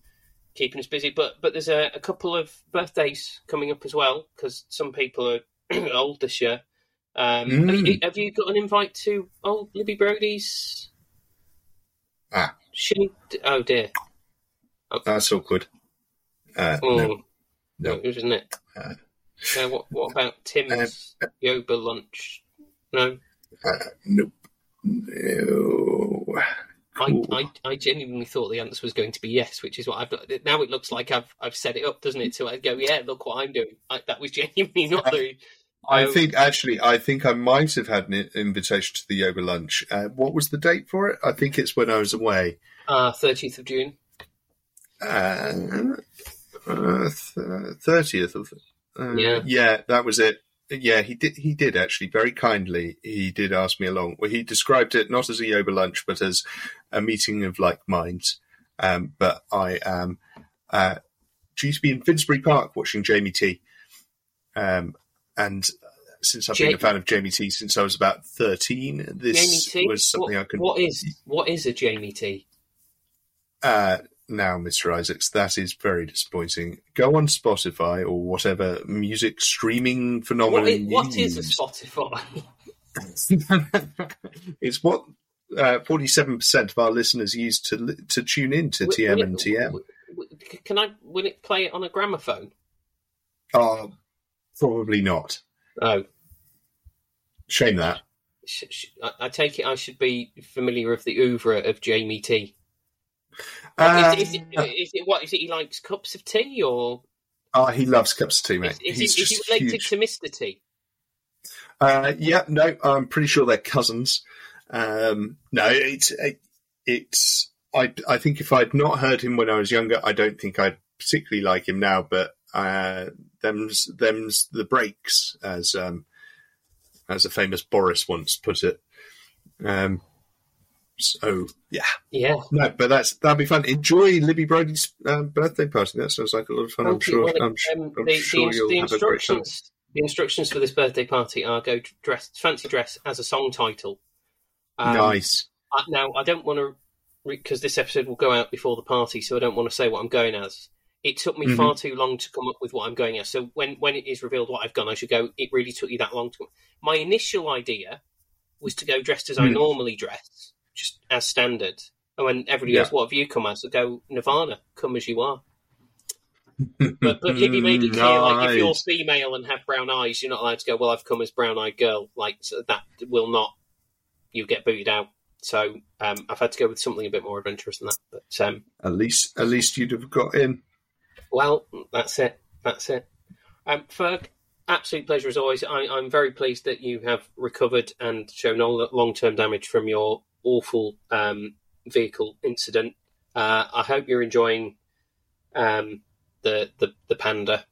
keeping us busy. But but there's a, a couple of birthdays coming up as well because some people are old this year. Um, Mm. have, you, have you got an invite to old Libby Brodie's? Ah. Shin- oh dear. That's awkward. Uh, Oh, no, no. isn't it? Uh, Uh, what, what about Tim's Yoba lunch? No, uh, nope. No. I, Cool. I, I genuinely thought the answer was going to be yes, which is what I've done. Now it looks like I've I've set it up, doesn't it? So I go, yeah, look what I'm doing. I, that was genuinely not the. I Um, think actually, I think I might have had an invitation to the yoga lunch. Uh, what was the date for it? I think it's when I was away. Uh, 30th of June. Uh, Thirtieth of uh, Yeah. yeah, that was it. Yeah, he did. He did actually very kindly. He did ask me along. Well, he described it not as a yoga lunch, but as a meeting of like minds. Um, but I am uh, due to be in Finsbury Park watching Jamie T. Um, and since I've been a fan of Jamie T since I was about thirteen, this was something what, I could. What is what is a Jamie T? Uh, now, Mr. Isaacs, that is very disappointing. Go on Spotify or whatever music streaming phenomenon is, you what is a. Spotify? it's what uh, forty-seven percent of our listeners used to to tune in to Will- TM will and it- TM. will- Can I? Will it play it on a gramophone? Uh, probably not. Oh, Shame that. I, take it I should be familiar with the oeuvre of Jamie T. Uh, is, is, it, is it what? Is it he likes cups of tea or oh, he loves cups of tea, mate. is, is, He's he, is he related huge. to Mister T? Uh, yeah, no, I'm pretty sure they're cousins. Um, no, it's it's. I I think if I'd not heard him when I was younger, I don't think I'd particularly like him now. But uh, them's them's the breaks, as um, as a famous Boris once put it. Um, so yeah, Yeah. no, but that's that'd be fun. Enjoy Libby Brodie's um, birthday party. That sounds like a lot of fun. I'm sure. Well, I'm, um, I'm the, sure the, you'll the have a great time. instructions. The instructions for this birthday party are go dress fancy dress as a song title. Um, nice. I- now I don't want to because this episode will go out before the party, so I don't want to say what I'm going as. It took me Mhm. far too long to come up with what I'm going as. So when when it is revealed what I've gone, I should go. It really took you that long to. Come. My initial idea was to go dressed as I Hmm. normally dress, just as standard. And when everybody Yeah. goes, "What have you come as?" I go, "Nirvana, come as you are." But but Libby made it clear, like if you're female and have brown eyes, you're not allowed to go. Well, I've come as brown eyed girl. Like so that will not. You get booted out. So um, I've had to go with something a bit more adventurous than that. But um, At least, at least you'd have got in. well, that's it. That's it. Um, Ferg, absolute pleasure as always. I, I'm very pleased that you have recovered and shown no long term damage from your awful um, vehicle incident. Uh, I hope you're enjoying um, the, the the panda.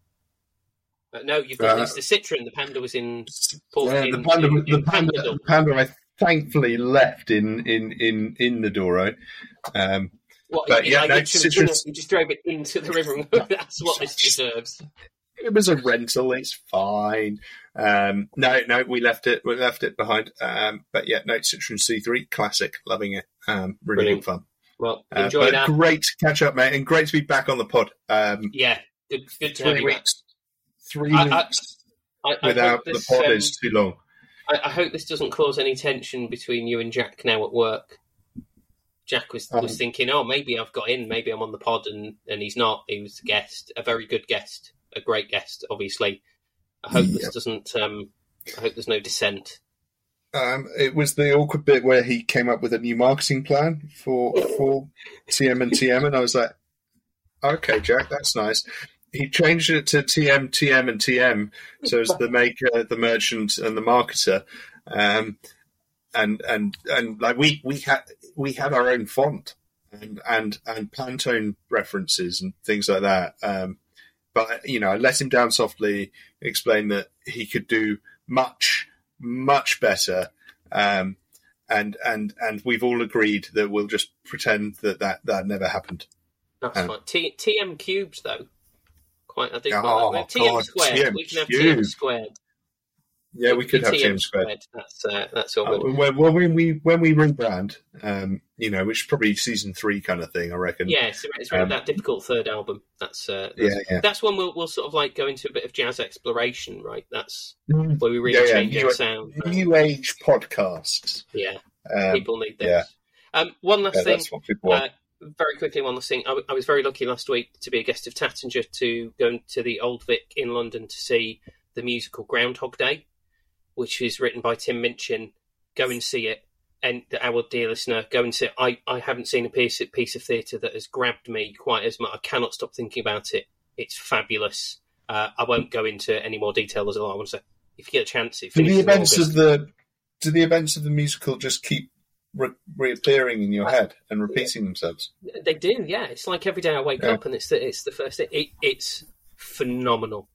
Uh, no, you've got Uh, it's the Citroen. The panda was in Port- Yeah, the panda, in- the in panda, Pandador. the panda. I thankfully left in in in in the Douro. Um, What, But, you, yeah, like, no, the you just drove it into the river. That's what this deserves. it was a rental. It's fine. Um, no, no, we left it. We left it behind. Um, but yeah, no, Citroen C3, classic. Loving it. Um, really Brilliant. good fun. Well, Uh, enjoy but that. Great to catch up, mate, and great to be back on the pod. Um, Yeah, good, good to have three you back. weeks. Three I- weeks I, I without hope the pod um, is too long. I, I hope this doesn't cause any tension between you and Jack now at work. Jack was was Um, thinking, oh, maybe I've got in, maybe I'm on the pod, and, and he's not. He was a guest, a very good guest, a great guest, obviously. I hope this doesn't. Um, I hope there's no dissent. Um, it was the awkward bit where he came up with a new marketing plan for for TM and TM, and I was like, "Okay, Jack, that's nice." He changed it to TM, TM, and TM, so as the maker, the merchant, and the marketer, um, and and and like we we had we had our own font and and and Pantone references and things like that. Um, but you know, I let him down softly, explained that he could do much much better. Um, and and and we've all agreed that we'll just pretend that that, that never happened. That's Um, fine. T- TM cubed though. Quite, I do. Oh, like. TM God, squared. TM we can have. TM squared. Yeah, we could have TM TM squared. That's uh, that's all Uh, good. when, when we when we rebrand, um, you know, which is probably season three kind of thing, I reckon. Yeah, it's, it's around Um, that difficult third album. That's uh, that's, yeah, yeah. that's when we'll we'll sort of like go into a bit of jazz exploration, right? That's Mm. where we really Yeah, yeah, change new- our sound. New age podcasts. yeah, Um, people need this. yeah. Um, one last yeah, thing, that's what people want. uh, very quickly, one last thing. I, was very lucky last week to be a guest of Taittinger to go to the Old Vic in London to see the musical Groundhog Day, which is written by Tim Minchin. Go and see it. And our dear listener, go and see it. I, I haven't seen a piece, piece of theatre that has grabbed me quite as much. I cannot stop thinking about it. It's fabulous. Uh, I won't go into any more detail as well. I want to say, if you get a chance, it do the events August. of the do the events of the musical just keep re- reappearing in your head and repeating themselves? They do, yeah. It's like every day I wake Yeah. up and it's the it's the first. It, it's phenomenal,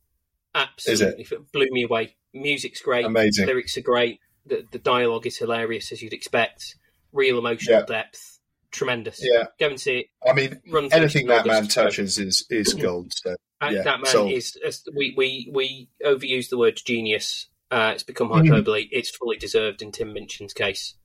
absolutely. It blew me away. Music's great, Amazing. lyrics are great. The the dialogue is hilarious as you'd expect. Real emotional Yeah. depth, tremendous. Yeah, Go and see it. I mean, Run anything that man touches is is gold. So yeah, that man sold. is. is- We we we overuse the word genius. Uh, it's become Mhm. hyperbole. It's fully deserved in Tim Minchin's case.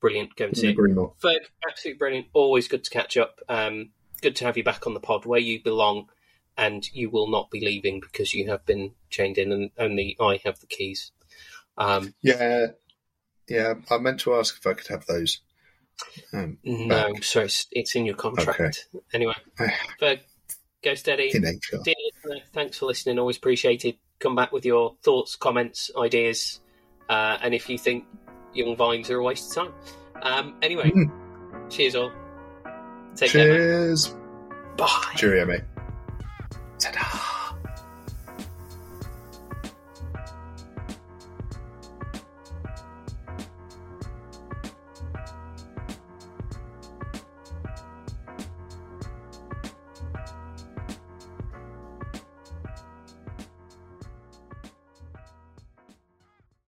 Brilliant. Go and see it. Ferg, absolutely brilliant. Always good to catch up. Um, good to have you back on the pod where you belong, and you will not be leaving because you have been chained in, and only I have the keys. Um, Yeah, yeah. I meant to ask if I could have those. Um, no, sorry, it's, it's in your contract. Anyway, Ferg, go steady. in nature. Dear thanks for listening. Always appreciated. Come back with your thoughts, comments, ideas, uh, and if you think young vines are a waste of time. Um, anyway, mm. cheers all. Take cheers. Care, Bye. Cheerio, mate. Ta-da.